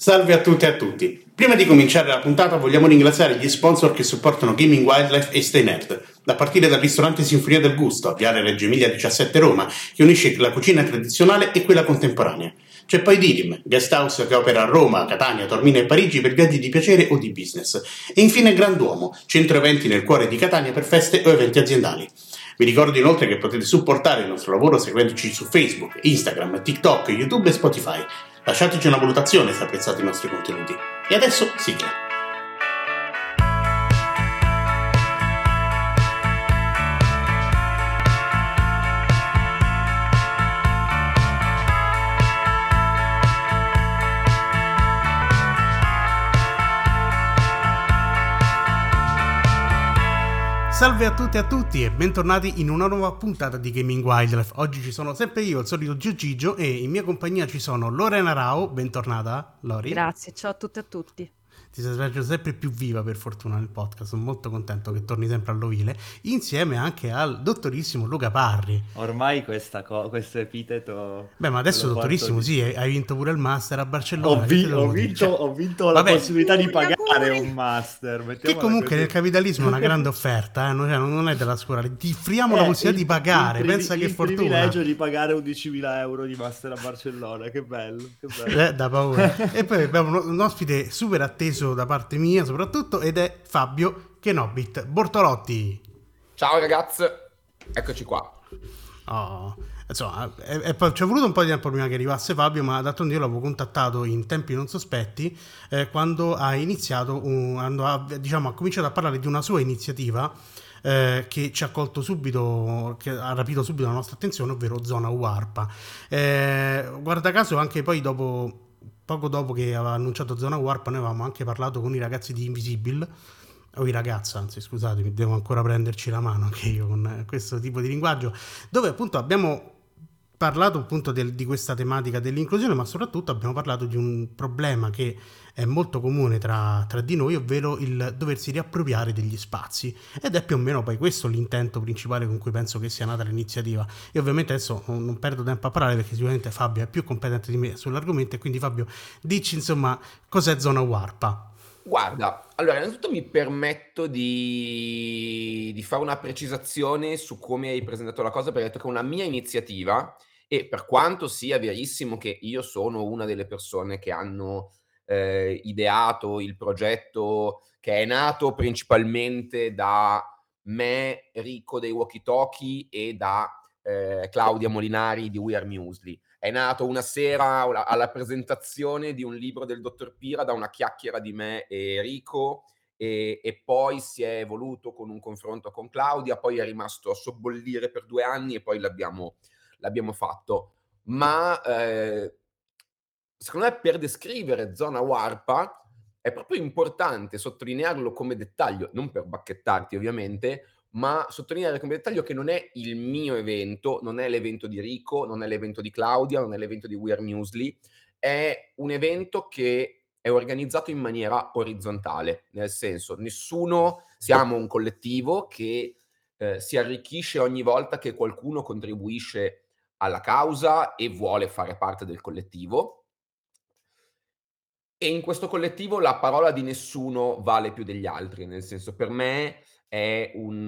Salve a tutti e a tutti. Prima di cominciare la puntata vogliamo ringraziare gli sponsor che supportano Gaming Wildlife e Stay Nerd, a partire dal ristorante Sinfonia del Gusto, Viale Reggio Emilia 17 Roma, che unisce la cucina tradizionale e quella contemporanea. C'è poi Didim, guest house che opera a Roma, Catania, Tormino e Parigi per viaggi di piacere o di business. E infine Granduomo, centro eventi nel cuore di Catania per feste o eventi aziendali. Vi ricordo inoltre che potete supportare il nostro lavoro seguendoci su Facebook, Instagram, TikTok, YouTube e Spotify. Lasciateci una valutazione se apprezzate i nostri contenuti. E adesso sigla. Salve a tutti e a tutti e bentornati in una nuova puntata di Gaming Wildlife. Oggi ci sono sempre io, il solito Gio e in mia compagnia ci sono Lorena Rao, bentornata Lori. Grazie, ciao a tutti e a tutti ti stai svolgendo sempre più viva per fortuna nel podcast, sono molto contento che torni sempre all'ovile, insieme anche al dottorissimo Luca Parri. Ormai questa co- questo epiteto... Beh, ma adesso dottorissimo, di... sì, hai vinto pure il master a Barcellona. Ho, vi- ho vinto, ho vinto la possibilità di pagare un master. Che comunque nel capitalismo è una grande offerta, eh? non, cioè, non è della scuola, ti offriamo eh, la possibilità il, di pagare, privi- pensa che fortuna. Il privilegio di pagare 11.000 euro di master a Barcellona, che bello. Che bello. Eh, da paura. e poi abbiamo un ospite super atteso da parte mia soprattutto, ed è Fabio Kenobit Bortolotti. Ciao ragazzi, eccoci qua. Oh, insomma, è, è, ci è voluto un po' di tempo prima che arrivasse Fabio, ma d'altronde io l'avevo contattato in tempi non sospetti eh, quando ha iniziato, un, quando ha, diciamo, ha cominciato a parlare di una sua iniziativa eh, che ci ha colto subito, che ha rapito subito la nostra attenzione, ovvero Zona Warpa. Eh, guarda caso anche poi dopo poco dopo che aveva annunciato Zona Warp, noi avevamo anche parlato con i ragazzi di Invisible, o i ragazzi, anzi scusatemi, devo ancora prenderci la mano anche io con questo tipo di linguaggio, dove appunto abbiamo parlato appunto del, di questa tematica dell'inclusione, ma soprattutto abbiamo parlato di un problema che è molto comune tra, tra, di noi, ovvero il doversi riappropriare degli spazi. Ed è più o meno poi questo l'intento principale con cui penso che sia nata l'iniziativa. E ovviamente adesso non perdo tempo a parlare perché sicuramente Fabio è più competente di me sull'argomento e quindi Fabio dici insomma cos'è zona warpa. Guarda, allora innanzitutto mi permetto di, di fare una precisazione su come hai presentato la cosa perché hai detto che è una mia iniziativa e per quanto sia verissimo che io sono una delle persone che hanno eh, ideato il progetto che è nato principalmente da me, Ricco dei Walkie Talkie e da eh, Claudia Molinari di We Are Musli. È nato una sera alla presentazione di un libro del dottor Pira da una chiacchiera di me e Rico e, e, poi si è evoluto con un confronto con Claudia, poi è rimasto a sobbollire per due anni e poi l'abbiamo l'abbiamo fatto, ma eh, secondo me per descrivere zona warpa è proprio importante sottolinearlo come dettaglio, non per bacchettarti ovviamente, ma sottolineare come dettaglio che non è il mio evento, non è l'evento di Rico, non è l'evento di Claudia, non è l'evento di We Are Musli, è un evento che è organizzato in maniera orizzontale, nel senso nessuno, siamo un collettivo che eh, si arricchisce ogni volta che qualcuno contribuisce alla causa e vuole fare parte del collettivo. E in questo collettivo la parola di nessuno vale più degli altri, nel senso per me è un,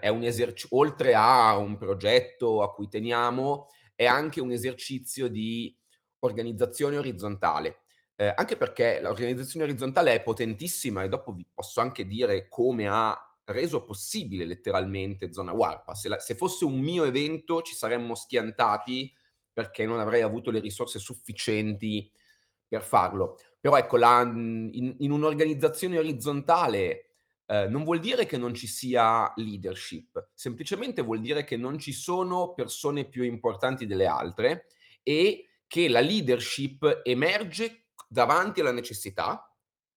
è un esercizio, oltre a un progetto a cui teniamo, è anche un esercizio di organizzazione orizzontale. Eh, anche perché l'organizzazione orizzontale è potentissima e dopo vi posso anche dire come ha reso possibile letteralmente Zona Warpa. Se, la, se fosse un mio evento ci saremmo schiantati perché non avrei avuto le risorse sufficienti per farlo. Però ecco, la, in, in, un'organizzazione orizzontale eh, non vuol dire che non ci sia leadership, semplicemente vuol dire che non ci sono persone più importanti delle altre e che la leadership emerge davanti alla necessità,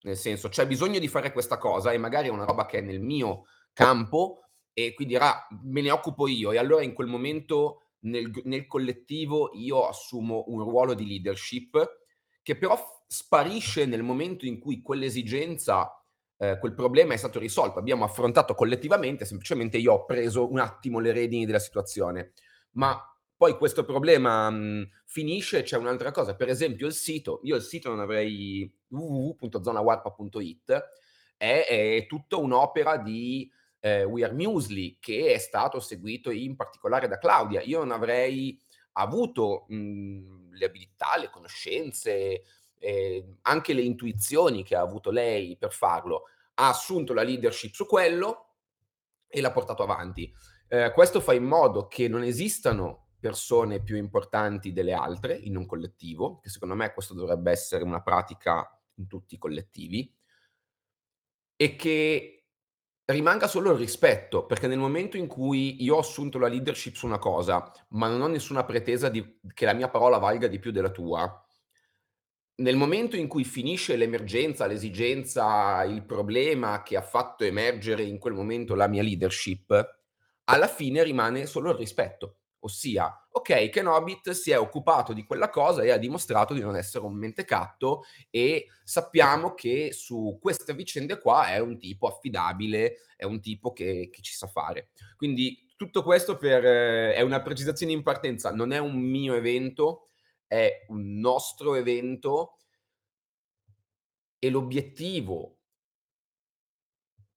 nel senso c'è bisogno di fare questa cosa e magari è una roba che è nel mio campo e quindi dirà me ne occupo io e allora in quel momento nel, nel collettivo io assumo un ruolo di leadership che però sparisce nel momento in cui quell'esigenza, eh, quel problema è stato risolto. Abbiamo affrontato collettivamente, semplicemente io ho preso un attimo le redini della situazione. Ma poi questo problema mh, mhmm, finisce, c'è un'altra cosa, per esempio il sito, io il sito non avrei www.zonawarpa.it, è, è tutta un'opera di eh, We Are Muesli che è stato seguito in particolare da Claudia. Io non avrei avuto mh, mhmm, le abilità, le conoscenze, eh, anche le intuizioni che ha avuto lei per farlo. Ha assunto la leadership su quello e l'ha portato avanti. Eh, questo fa in modo che non esistano persone più importanti delle altre in un collettivo, che secondo me questo dovrebbe essere una pratica in tutti i collettivi, e che rimanga solo il rispetto, perché nel momento in cui io ho assunto la leadership su una cosa, ma non ho nessuna pretesa di, che la mia parola valga di più della tua, nel momento in cui finisce l'emergenza, l'esigenza, il problema che ha fatto emergere in quel momento la mia leadership, alla fine rimane solo il rispetto. Ossia, ok, Kenobit si è occupato di quella cosa e ha dimostrato di non essere un mentecatto e sappiamo che su queste vicende qua è un tipo affidabile, è un tipo che, che ci sa fare. Quindi tutto questo per, eh, è una precisazione in partenza, non è un mio evento, è un nostro evento e l'obiettivo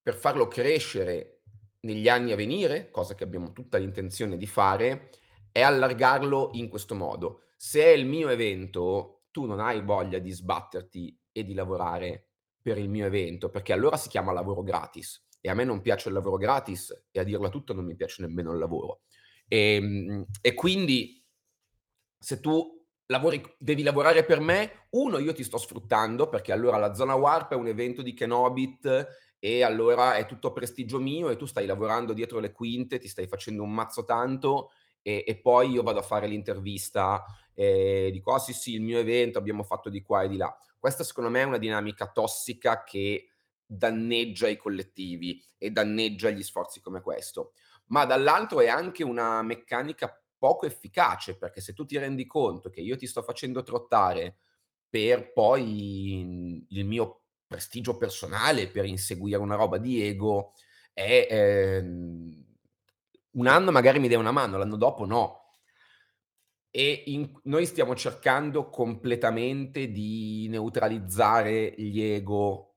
per farlo crescere negli anni a venire, cosa che abbiamo tutta l'intenzione di fare, è allargarlo in questo modo. Se è il mio evento, tu non hai voglia di sbatterti e di lavorare per il mio evento, perché allora si chiama lavoro gratis. E a me non piace il lavoro gratis e a dirla tutta non mi piace nemmeno il lavoro. E, ehm, e quindi se tu lavori, devi lavorare per me, uno io ti sto sfruttando perché allora la zona warp è un evento di Kenobit e allora è tutto prestigio mio e tu stai lavorando dietro le quinte, ti stai facendo un mazzo tanto e, e poi io vado a fare l'intervista e dico oh sì sì il mio evento abbiamo fatto di qua e di là. Questa secondo me è una dinamica tossica che danneggia i collettivi e danneggia gli sforzi come questo. Ma dall'altro è anche una meccanica poco efficace, perché se tu ti rendi conto che io ti sto facendo trottare per poi il mio prestigio personale, per inseguire una roba di ego, è ehm, un anno magari mi dai una mano, l'anno dopo no. E in, noi stiamo cercando completamente di neutralizzare gli ego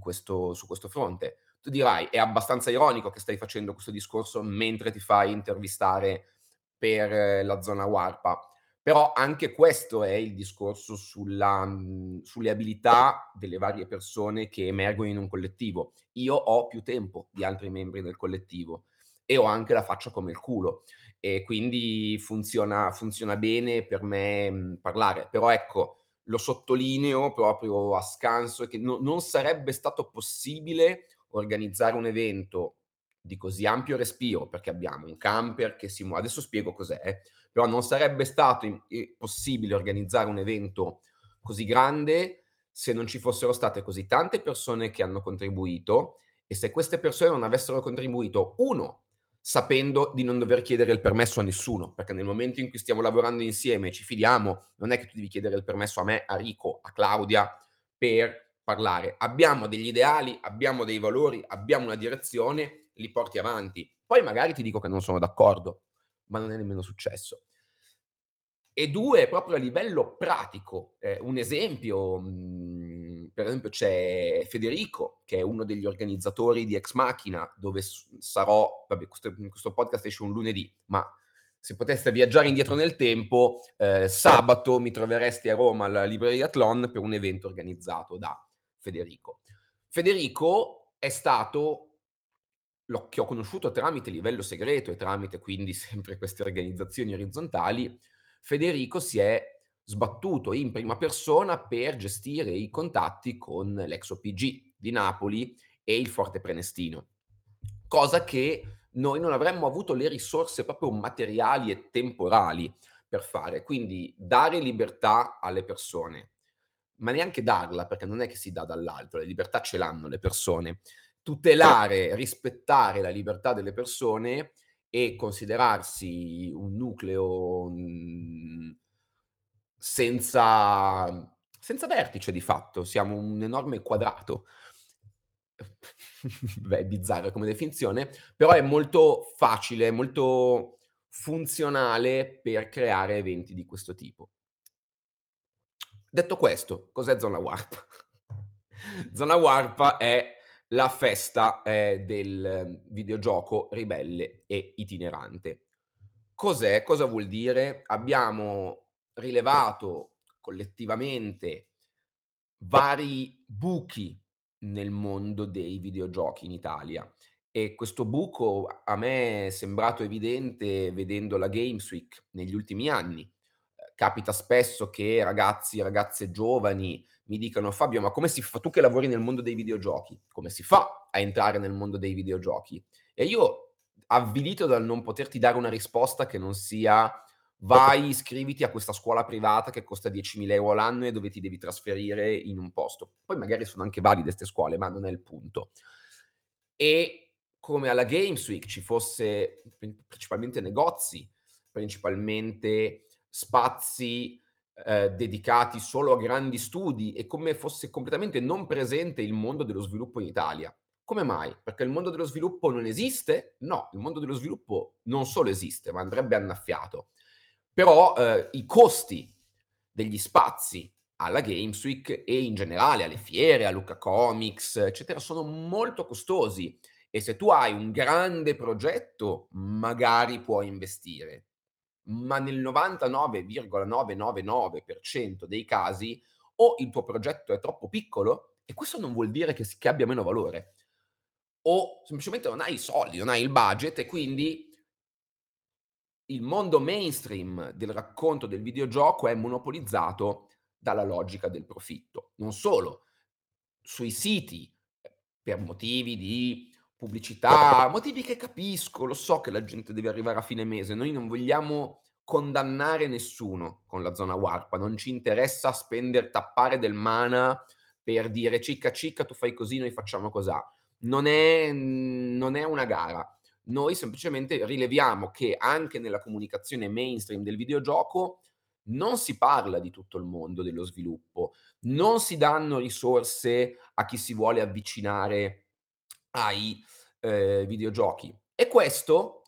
questo, su questo fronte. Tu dirai, è abbastanza ironico che stai facendo questo discorso mentre ti fai intervistare per la zona Warpa. Però anche questo è il discorso sulla, mhmm, sulle abilità delle varie persone che emergono in un collettivo. Io ho più tempo di altri membri del collettivo e ho anche la faccia come il culo e quindi funziona, funziona bene per me mh, parlare. Però ecco, lo sottolineo proprio a scanso che no, non sarebbe stato possibile organizzare un evento di così ampio respiro, perché abbiamo un camper che si muove, adesso spiego cos'è, però non sarebbe stato in, possibile organizzare un evento così grande se non ci fossero state così tante persone che hanno contribuito e se queste persone non avessero contribuito, uno, sapendo di non dover chiedere il permesso a nessuno, perché nel momento in cui stiamo lavorando insieme, ci fidiamo, non è che tu devi chiedere il permesso a me, a Rico, a Claudia per parlare. Abbiamo degli ideali, abbiamo dei valori, abbiamo una direzione li porti avanti. Poi magari ti dico che non sono d'accordo, ma non è nemmeno successo. E due, proprio a livello pratico, eh, un esempio, mh, mhmm, per esempio c'è Federico, che è uno degli organizzatori di Ex Machina, dove sarò, vabbè, questo, questo podcast esce un lunedì, ma se poteste viaggiare indietro nel tempo, eh, sabato mi trovereste a Roma alla Libreria Athlon per un evento organizzato da Federico. Federico è stato lo, che ho conosciuto tramite livello segreto e tramite quindi sempre queste organizzazioni orizzontali, Federico si è sbattuto in prima persona per gestire i contatti con l'ex OPG di Napoli e il Forte Prenestino, cosa che noi non avremmo avuto le risorse proprio materiali e temporali per fare. Quindi dare libertà alle persone, ma neanche darla, perché non è che si dà dall'alto, le libertà ce l'hanno le persone, tutelare, rispettare la libertà delle persone e considerarsi un nucleo mh, senza, senza vertice di fatto, siamo un enorme quadrato. Beh, è bizzarra come definizione, però è molto facile, molto funzionale per creare eventi di questo tipo. Detto questo, cos'è Zona Warp? Zona Warp è la festa eh, del videogioco ribelle e itinerante. Cos'è? Cosa vuol dire? Abbiamo rilevato collettivamente vari buchi nel mondo dei videogiochi in Italia e questo buco a me è sembrato evidente vedendo la Games Week negli ultimi anni. Capita spesso che ragazzi e ragazze giovani mi dicano Fabio, ma come si fa tu che lavori nel mondo dei videogiochi? Come si fa a entrare nel mondo dei videogiochi? E io, avvilito dal non poterti dare una risposta che non sia vai, iscriviti a questa scuola privata che costa 10.000 euro l'anno e dove ti devi trasferire in un posto. Poi magari sono anche valide queste scuole, ma non è il punto. E come alla Games Week ci fosse principalmente negozi, principalmente spazi eh, dedicati solo a grandi studi e come fosse completamente non presente il mondo dello sviluppo in Italia. Come mai? Perché il mondo dello sviluppo non esiste? No, il mondo dello sviluppo non solo esiste, ma andrebbe annaffiato. Però eh, i costi degli spazi alla Games Week e in generale alle fiere, a Luca Comics, eccetera, sono molto costosi e se tu hai un grande progetto magari puoi investire ma nel 99,999% dei casi o il tuo progetto è troppo piccolo e questo non vuol dire che, che abbia meno valore, o semplicemente non hai i soldi, non hai il budget e quindi il mondo mainstream del racconto del videogioco è monopolizzato dalla logica del profitto. Non solo, sui siti, per motivi di pubblicità, motivi che capisco, lo so che la gente deve arrivare a fine mese, noi non vogliamo condannare nessuno con la zona warp, non ci interessa spendere, tappare del mana per dire cicca cicca tu fai così, noi facciamo così. Non è, non è una gara. Noi semplicemente rileviamo che anche nella comunicazione mainstream del videogioco non si parla di tutto il mondo dello sviluppo, non si danno risorse a chi si vuole avvicinare ai eh, videogiochi. E questo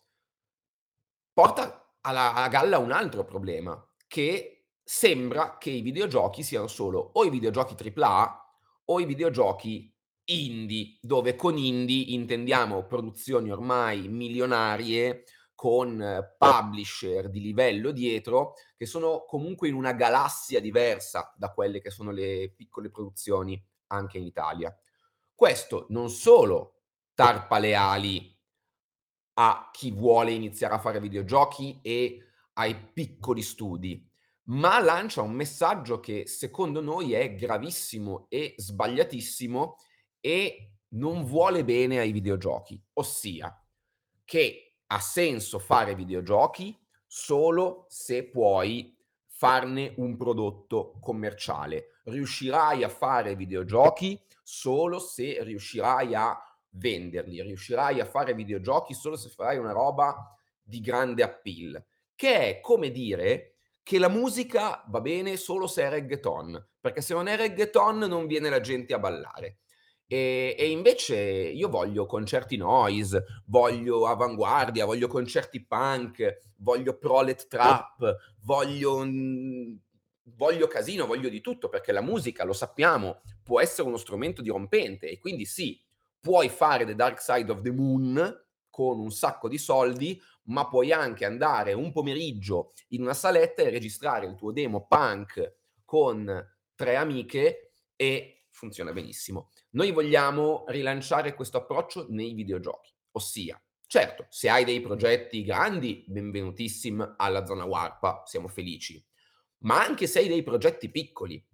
porta alla, alla galla un altro problema, che sembra che i videogiochi siano solo o i videogiochi AAA o i videogiochi indie, dove con indie intendiamo produzioni ormai milionarie con publisher di livello dietro che sono comunque in una galassia diversa da quelle che sono le piccole produzioni anche in Italia. Questo non solo tarpa le ali a chi vuole iniziare a fare videogiochi e ai piccoli studi, ma lancia un messaggio che secondo noi è gravissimo e sbagliatissimo e non vuole bene ai videogiochi, ossia che ha senso fare videogiochi solo se puoi farne un prodotto commerciale. Riuscirai a fare videogiochi solo se riuscirai a venderli, riuscirai a fare videogiochi solo se farai una roba di grande appeal, che è come dire che la musica va bene solo se è reggaeton, perché se non è reggaeton non viene la gente a ballare. E, e, invece io voglio concerti noise, voglio avanguardia, voglio concerti punk, voglio prolet trap, voglio, voglio casino, voglio di tutto, perché la musica, lo sappiamo, può essere uno strumento dirompente e quindi sì, puoi fare The Dark Side of the Moon con un sacco di soldi, ma puoi anche andare un pomeriggio in una saletta e registrare il tuo demo punk con tre amiche e funziona benissimo. Noi vogliamo rilanciare questo approccio nei videogiochi, ossia, certo, se hai dei progetti grandi, benvenutissimi alla zona Warpa, siamo felici, ma anche se hai dei progetti piccoli,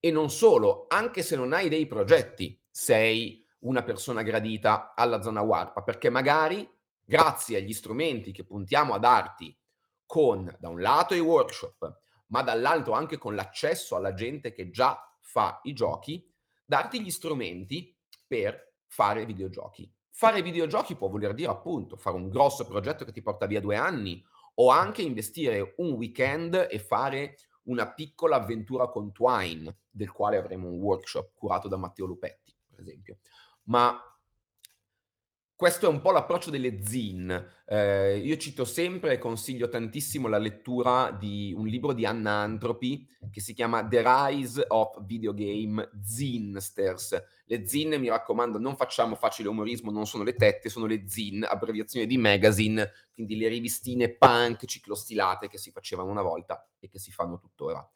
e non solo, anche se non hai dei progetti, sei una persona gradita alla zona warpa, perché magari grazie agli strumenti che puntiamo a darti con da un lato i workshop, ma dall'altro anche con l'accesso alla gente che già fa i giochi, darti gli strumenti per fare videogiochi. Fare videogiochi può voler dire appunto fare un grosso progetto che ti porta via due anni o anche investire un weekend e fare una piccola avventura con Twine, del quale avremo un workshop curato da Matteo Lupetti, per esempio ma questo è un po' l'approccio delle zin. Eh, io cito sempre e consiglio tantissimo la lettura di un libro di Anna Anthropy che si chiama The Rise of Videogame Zinsters. Le zin, mi raccomando, non facciamo facile umorismo, non sono le tette, sono le zin, abbreviazione di magazine, quindi le rivistine punk ciclostilate che si facevano una volta e che si fanno tuttora.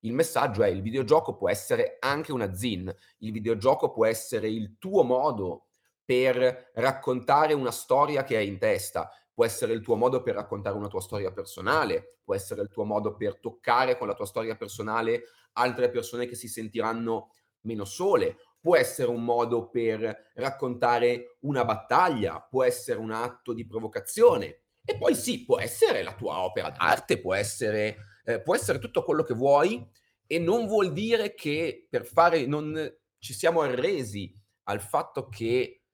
Il messaggio è il videogioco può essere anche una zin, il videogioco può essere il tuo modo per raccontare una storia che hai in testa, può essere il tuo modo per raccontare una tua storia personale, può essere il tuo modo per toccare con la tua storia personale altre persone che si sentiranno meno sole, può essere un modo per raccontare una battaglia, può essere un atto di provocazione. E poi sì, può essere la tua opera d'arte, può essere, eh, può essere tutto quello che vuoi e non vuol dire che per fare non ci siamo arresi al fatto che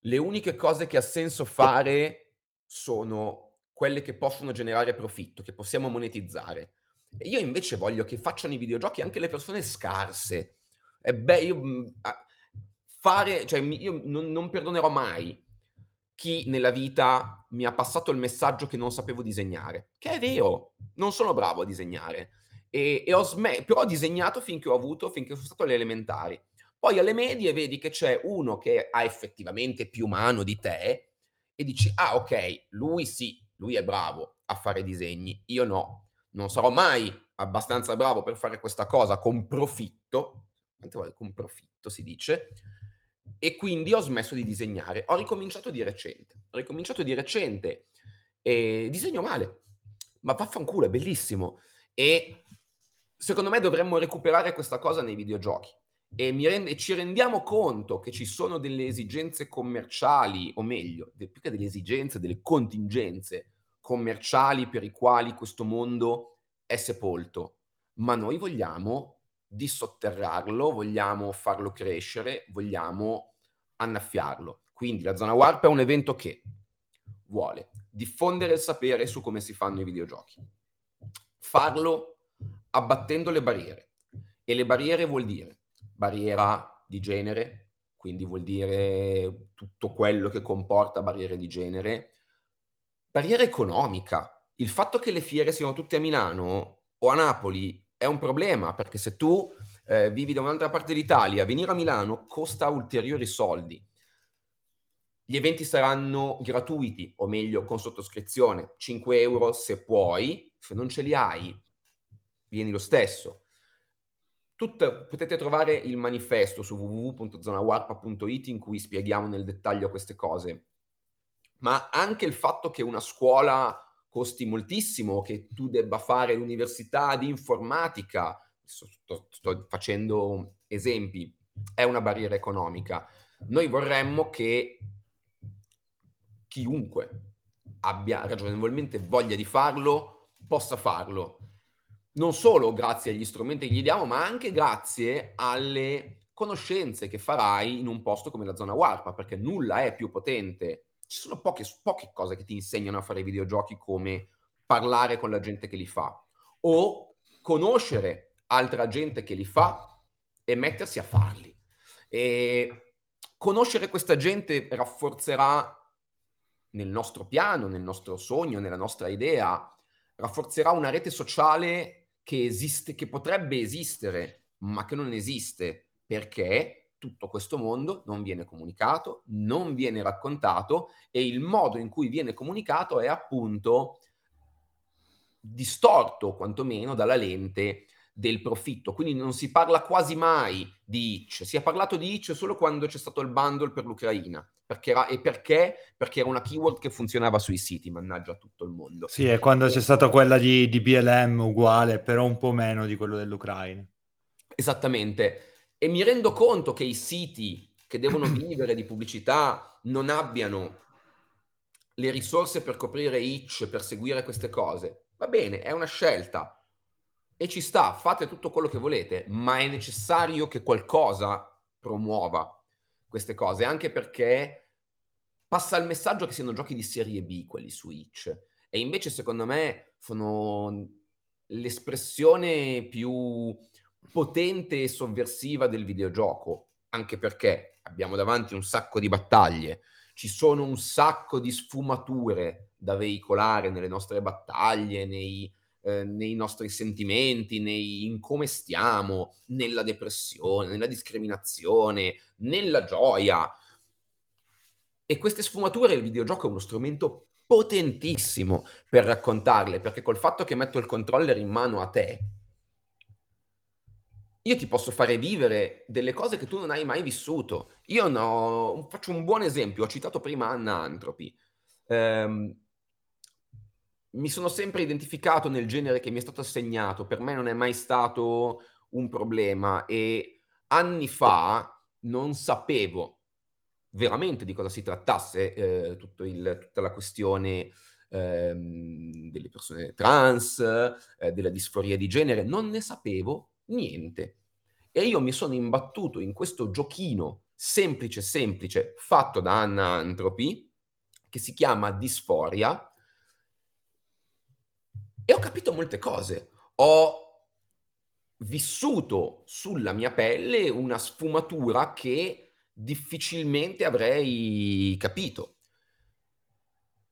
le uniche cose che ha senso fare sono quelle che possono generare profitto, che possiamo monetizzare. E io invece voglio che facciano i videogiochi anche le persone scarse. E beh, io mhmm, fare, cioè io non, non perdonerò mai chi nella vita mi ha passato il messaggio che non sapevo disegnare. Che è vero, non sono bravo a disegnare. E, e ho smesso, però ho disegnato finché ho avuto, finché sono stato alle elementari. Poi alle medie vedi che c'è uno che ha effettivamente più mano di te e dici, ah ok, lui sì, lui è bravo a fare disegni, io no, non sarò mai abbastanza bravo per fare questa cosa con profitto, con profitto si dice, e quindi ho smesso di disegnare. Ho ricominciato di recente, ho ricominciato di recente e disegno male, ma vaffanculo, è bellissimo. E secondo me dovremmo recuperare questa cosa nei videogiochi e, rende, ci rendiamo conto che ci sono delle esigenze commerciali, o meglio, de, più che delle esigenze, delle contingenze commerciali per i quali questo mondo è sepolto, ma noi vogliamo dissotterrarlo, vogliamo farlo crescere, vogliamo annaffiarlo. Quindi la zona warp è un evento che vuole diffondere il sapere su come si fanno i videogiochi, farlo abbattendo le barriere. E le barriere vuol dire barriera di genere, quindi vuol dire tutto quello che comporta barriere di genere, barriera economica. Il fatto che le fiere siano tutte a Milano o a Napoli è un problema, perché se tu eh, vivi da un'altra parte d'Italia, venire a Milano costa ulteriori soldi. Gli eventi saranno gratuiti, o meglio, con sottoscrizione, 5 euro se puoi, se non ce li hai, vieni lo stesso. Tut, potete trovare il manifesto su www.zonawarpa.it in cui spieghiamo nel dettaglio queste cose. Ma anche il fatto che una scuola costi moltissimo, che tu debba fare l'università di informatica, sto, sto facendo esempi, è una barriera economica. Noi vorremmo che chiunque abbia ragionevolmente voglia di farlo, possa farlo non solo grazie agli strumenti che gli diamo, ma anche grazie alle conoscenze che farai in un posto come la zona Warpa, perché nulla è più potente. Ci sono poche, poche cose che ti insegnano a fare videogiochi come parlare con la gente che li fa o conoscere altra gente che li fa e mettersi a farli. E conoscere questa gente rafforzerà nel nostro piano, nel nostro sogno, nella nostra idea, rafforzerà una rete sociale che esiste, che potrebbe esistere, ma che non esiste perché tutto questo mondo non viene comunicato, non viene raccontato e il modo in cui viene comunicato è appunto distorto quantomeno dalla lente del profitto. Quindi non si parla quasi mai di Itch. Si è parlato di Itch solo quando c'è stato il bundle per l'Ucraina. Perché era, e perché? Perché era una keyword che funzionava sui siti, mannaggia tutto il mondo. Sì, è quando c'è stata quella di, di BLM uguale, però un po' meno di quello dell'Ucraina. Esattamente. E mi rendo conto che i siti che devono vivere di pubblicità non abbiano le risorse per coprire Itch, per seguire queste cose. Va bene, è una scelta e ci sta, fate tutto quello che volete, ma è necessario che qualcosa promuova queste cose, anche perché passa il messaggio che siano giochi di serie B quelli Switch. E invece, secondo me, sono l'espressione più potente e sovversiva del videogioco, anche perché abbiamo davanti un sacco di battaglie, ci sono un sacco di sfumature da veicolare nelle nostre battaglie, nei, eh, nei nostri sentimenti, nei, in come stiamo, nella depressione, nella discriminazione, nella gioia. E queste sfumature il videogioco è uno strumento potentissimo per raccontarle, perché col fatto che metto il controller in mano a te, io ti posso fare vivere delle cose che tu non hai mai vissuto. Io no, faccio un buon esempio, ho citato prima Anna Antropi. Um, mi sono sempre identificato nel genere che mi è stato assegnato, per me non è mai stato un problema e anni fa non sapevo veramente di cosa si trattasse eh, il, tutta la questione ehm, delle persone trans, eh, della disforia di genere, non ne sapevo niente. E io mi sono imbattuto in questo giochino semplice, semplice, fatto da Anna Antropi, che si chiama Disforia, e ho capito molte cose. Ho vissuto sulla mia pelle una sfumatura che difficilmente avrei capito.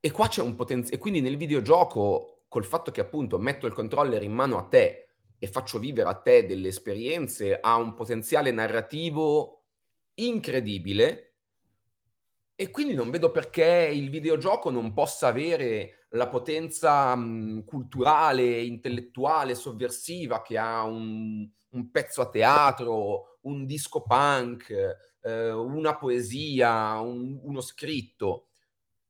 E qua c'è un potenziale. E quindi nel videogioco, col fatto che appunto metto il controller in mano a te e faccio vivere a te delle esperienze, ha un potenziale narrativo incredibile e quindi non vedo perché il videogioco non possa avere la potenza mh, culturale, intellettuale, sovversiva che ha un, un, pezzo a teatro, un disco punk, eh, una poesia, un, uno scritto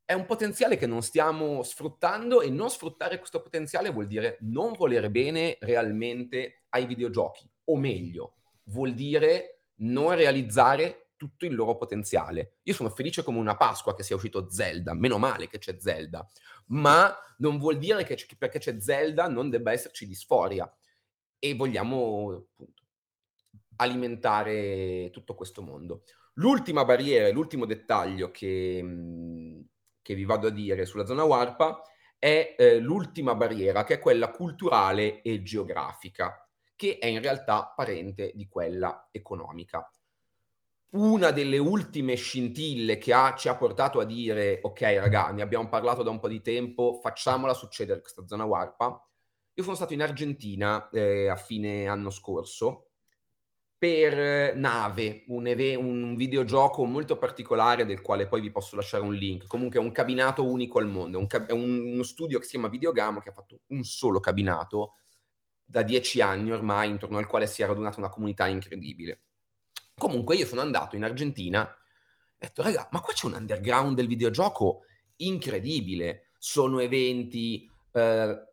è un potenziale che non stiamo sfruttando e non sfruttare questo potenziale vuol dire non volere bene realmente ai videogiochi, o meglio, vuol dire non realizzare tutto il loro potenziale. Io sono felice come una Pasqua che sia uscito Zelda, meno male che c'è Zelda, ma non vuol dire che perché c'è Zelda non debba esserci disforia e vogliamo appunto alimentare tutto questo mondo. L'ultima barriera, l'ultimo dettaglio che, che vi vado a dire sulla zona Warpa è eh, l'ultima barriera, che è quella culturale e geografica, che è in realtà parente di quella economica. Una delle ultime scintille che ha, ci ha portato a dire, ok raga, ne abbiamo parlato da un po' di tempo, facciamola succedere questa zona Warpa. Io sono stato in Argentina eh, a fine anno scorso per Nave, un, eve- un, videogioco molto particolare del quale poi vi posso lasciare un link. Comunque è un cabinato unico al mondo, è un, uno studio che si chiama Videogamo che ha fatto un solo cabinato da dieci anni ormai, intorno al quale si è radunata una comunità incredibile. Comunque io sono andato in Argentina e ho detto, raga, ma qua c'è un underground del videogioco incredibile. Sono eventi eh,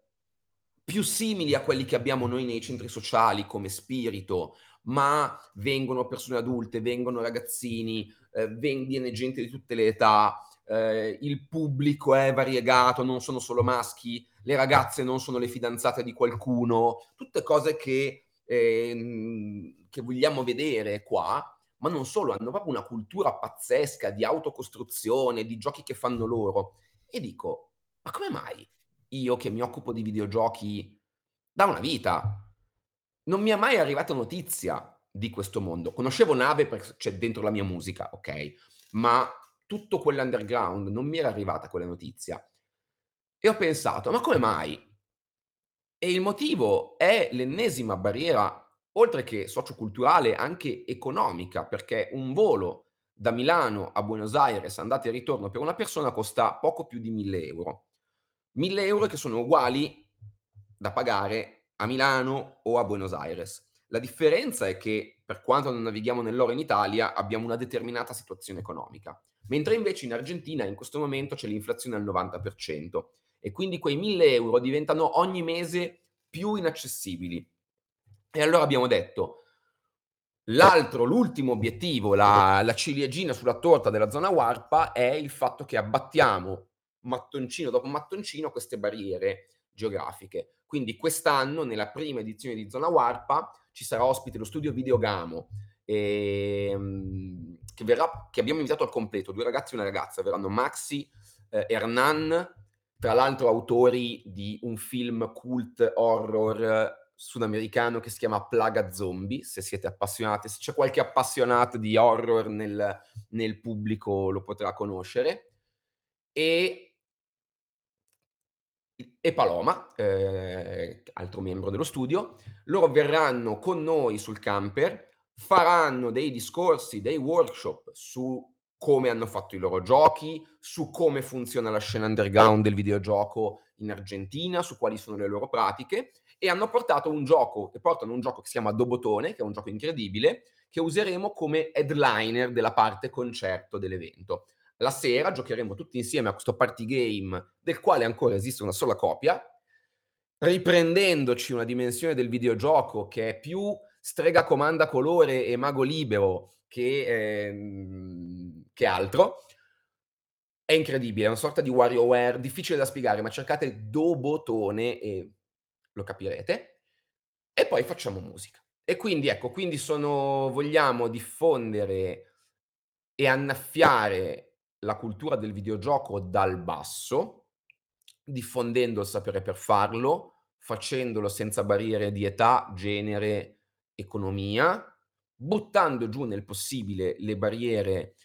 più simili a quelli che abbiamo noi nei centri sociali come Spirito, ma vengono persone adulte, vengono ragazzini, eh, viene gente di tutte le età, eh, il pubblico è variegato, non sono solo maschi, le ragazze non sono le fidanzate di qualcuno, tutte cose che, eh, che vogliamo vedere qua, ma non solo, hanno proprio una cultura pazzesca di autocostruzione, di giochi che fanno loro. E dico, ma come mai io che mi occupo di videogiochi da una vita, non mi è mai arrivata notizia di questo mondo. Conoscevo Nave perché c'è dentro la mia musica, ok? Ma tutto quell'underground non mi era arrivata quella notizia. E ho pensato, ma come mai? E il motivo è l'ennesima barriera, oltre che socioculturale, anche economica, perché un volo da Milano a Buenos Aires, andata e ritorno, per una persona costa poco più di 1000 euro. 1000 euro che sono uguali da pagare a Milano o a Buenos Aires. La differenza è che, per quanto non navighiamo nell'oro in Italia, abbiamo una determinata situazione economica, mentre invece in Argentina in questo momento c'è l'inflazione al 90% e quindi quei 1000 euro diventano ogni mese più inaccessibili. E allora abbiamo detto, L'altro, l'ultimo obiettivo, la, la, ciliegina sulla torta della zona Warpa è il fatto che abbattiamo mattoncino dopo mattoncino queste barriere geografiche. Quindi quest'anno, nella prima edizione di Zona Warpa, ci sarà ospite lo studio Videogamo, ehm, che, verrà, che abbiamo invitato al completo, due ragazzi e una ragazza, verranno Maxi eh, Hernan, tra l'altro autori di un film cult horror sudamericano che si chiama Plaga Zombie, se siete appassionati, se c'è qualche appassionato di horror nel, nel pubblico lo potrà conoscere. E, e Paloma, eh, altro membro dello studio, loro verranno con noi sul camper, faranno dei discorsi, dei workshop su come hanno fatto i loro giochi, su come funziona la scena underground del videogioco in Argentina, su quali sono le loro pratiche e hanno portato un gioco, e portano un gioco che si chiama Dobotone, che è un gioco incredibile, che useremo come headliner della parte concerto dell'evento. La sera giocheremo tutti insieme a questo party game del quale ancora esiste una sola copia, riprendendoci una dimensione del videogioco che è più strega comanda colore e mago libero che, ehm, che altro. È incredibile, è una sorta di WarioWare, difficile da spiegare, ma cercate Dobotone e lo capirete. E poi facciamo musica. E quindi ecco, quindi sono vogliamo diffondere e annaffiare la cultura del videogioco dal basso, diffondendo il sapere per farlo, facendolo senza barriere di età, genere, economia, buttando giù nel possibile le barriere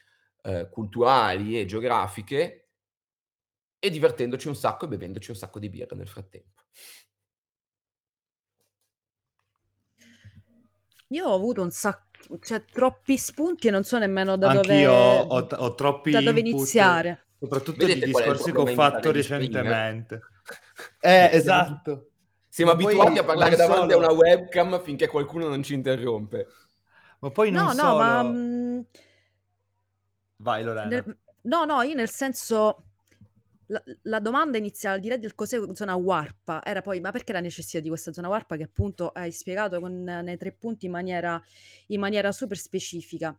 eh, culturali e geografiche e divertendoci un sacco e bevendoci un sacco di birra nel frattempo. Io ho avuto un sacco, cioè troppi spunti e non so nemmeno da Anch'io dove, ho, ho troppi da dove input, iniziare. soprattutto Vedete di il discorsi che ho fatto recentemente. Eh, esatto. Siamo Ma poi abituati a parlare davanti solo- a una webcam finché qualcuno non ci interrompe. Ma poi non No, solo... no, ma mm, Vai Lorena. nel- no, no, io nel senso la, la domanda iniziale, al di là del cos'è zona warpa, era poi ma perché la necessità di questa zona warpa che appunto hai spiegato con, nei tre punti in maniera, in maniera super specifica.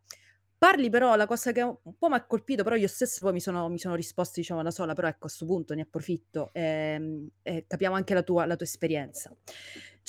Parli però, la cosa che un po' mi ha colpito, però io stesso poi mi sono, mi sono risposto diciamo da sola, però ecco a questo punto ne approfitto e, e capiamo anche la tua, la tua esperienza.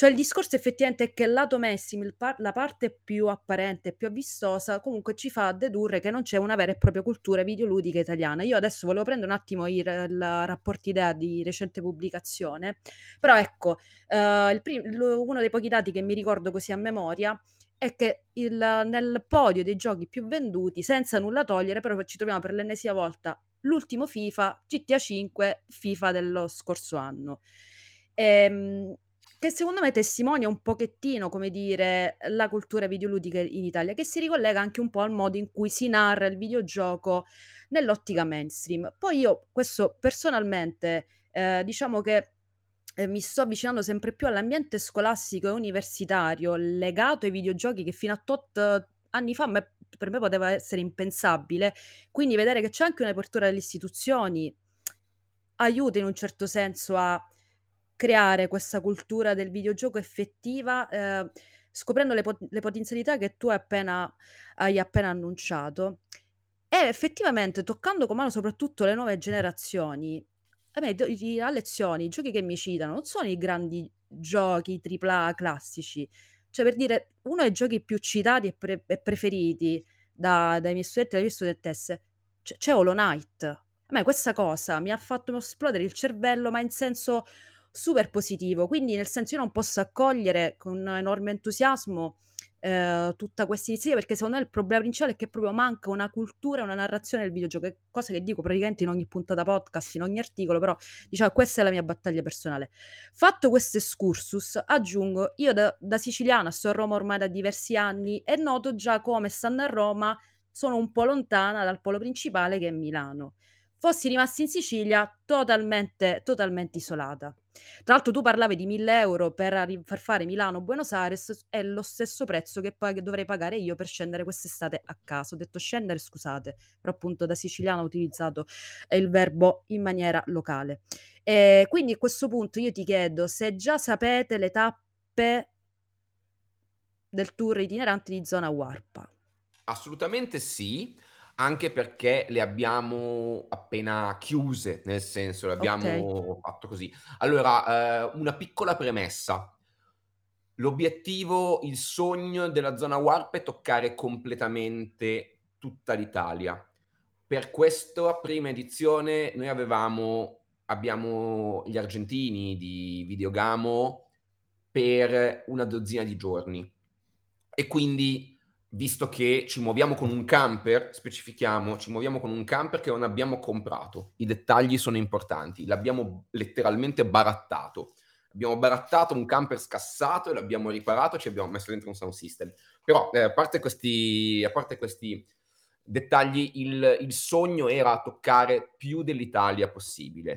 Cioè il discorso effettivamente è che il lato Messim, il par- la parte più apparente, più vistosa, comunque ci fa dedurre che non c'è una vera e propria cultura videoludica italiana. Io adesso volevo prendere un attimo il, il rapporto idea di recente pubblicazione, però ecco, eh, il prim- lo- uno dei pochi dati che mi ricordo così a memoria è che il, nel podio dei giochi più venduti, senza nulla togliere, però ci troviamo per l'ennesima volta l'ultimo FIFA, GTA 5, FIFA dello scorso anno. Ehm, che secondo me testimonia un pochettino, come dire, la cultura videoludica in Italia, che si ricollega anche un po' al modo in cui si narra il videogioco nell'ottica mainstream. Poi io, questo personalmente, eh, diciamo che eh, mi sto avvicinando sempre più all'ambiente scolastico e universitario legato ai videogiochi che fino a tot anni fa me- per me poteva essere impensabile. Quindi vedere che c'è anche un'apertura delle istituzioni aiuta in un certo senso a creare questa cultura del videogioco effettiva, eh, scoprendo le, pot- le potenzialità che tu hai appena, hai appena annunciato. E effettivamente, toccando con mano soprattutto le nuove generazioni, a me do- i- a lezioni, i giochi che mi citano non sono i grandi giochi AAA classici. Cioè, per dire, uno dei giochi più citati e, pre- e preferiti da- dai miei studenti e dalle mie studentesse c'è, c'è Hollow Knight. A me questa cosa mi ha fatto esplodere il cervello, ma in senso super positivo. Quindi, nel senso, io non posso accogliere con enorme entusiasmo eh, tutta questa iniziativa perché secondo me il problema principale è che proprio manca una cultura, una narrazione del videogioco, cosa che dico praticamente in ogni puntata podcast, in ogni articolo, però diciamo questa è la mia battaglia personale. Fatto questo excursus, aggiungo, io da, da siciliana sto a Roma ormai da diversi anni e noto già come stando a Roma sono un po' lontana dal polo principale che è Milano. Fossi rimasta in Sicilia totalmente, totalmente isolata. Tra l'altro tu parlavi di 1000 euro per, per fare Milano-Buenos Aires, è lo stesso prezzo che poi dovrei pagare io per scendere quest'estate a casa. Ho detto scendere, scusate, però appunto da siciliano ho utilizzato eh, il verbo in maniera locale. E quindi a questo punto io ti chiedo se già sapete le tappe del tour itinerante di zona Warpa. Assolutamente sì, anche perché le abbiamo appena chiuse, nel senso, le abbiamo fatto così. Allora, eh, una piccola premessa. L'obiettivo, il sogno della zona Warp è toccare completamente tutta l'Italia. Per questa prima edizione noi avevamo, abbiamo gli argentini di Videogamo per una dozzina di giorni. E quindi, visto che ci muoviamo con un camper, specifichiamo, ci muoviamo con un camper che non abbiamo comprato. I dettagli sono importanti, l'abbiamo letteralmente barattato. Abbiamo barattato un camper scassato e l'abbiamo riparato ci abbiamo messo dentro un sound system. Però, eh, a, parte questi, a parte questi dettagli, il, il sogno era toccare più dell'Italia possibile.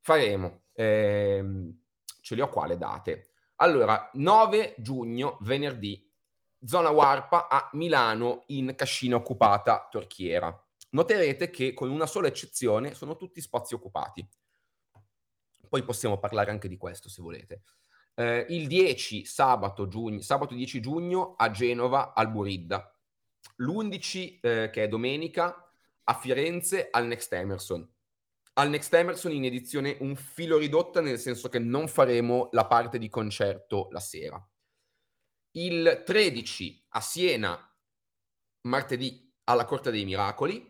Faremo. Ehm, ce li ho qua le date. Allora, 9 giugno, venerdì, zona Warpa a Milano in cascina occupata torchiera. Noterete che con una sola eccezione sono tutti spazi occupati. Poi possiamo parlare anche di questo se volete. Eh, il 10 sabato, giugno, sabato 10 giugno a Genova al Buridda. L'11 eh, che è domenica a Firenze al Next Emerson. Al Next Emerson in edizione un filo ridotta nel senso che non faremo la parte di concerto la sera. Il 13 a Siena, martedì alla Corte dei Miracoli.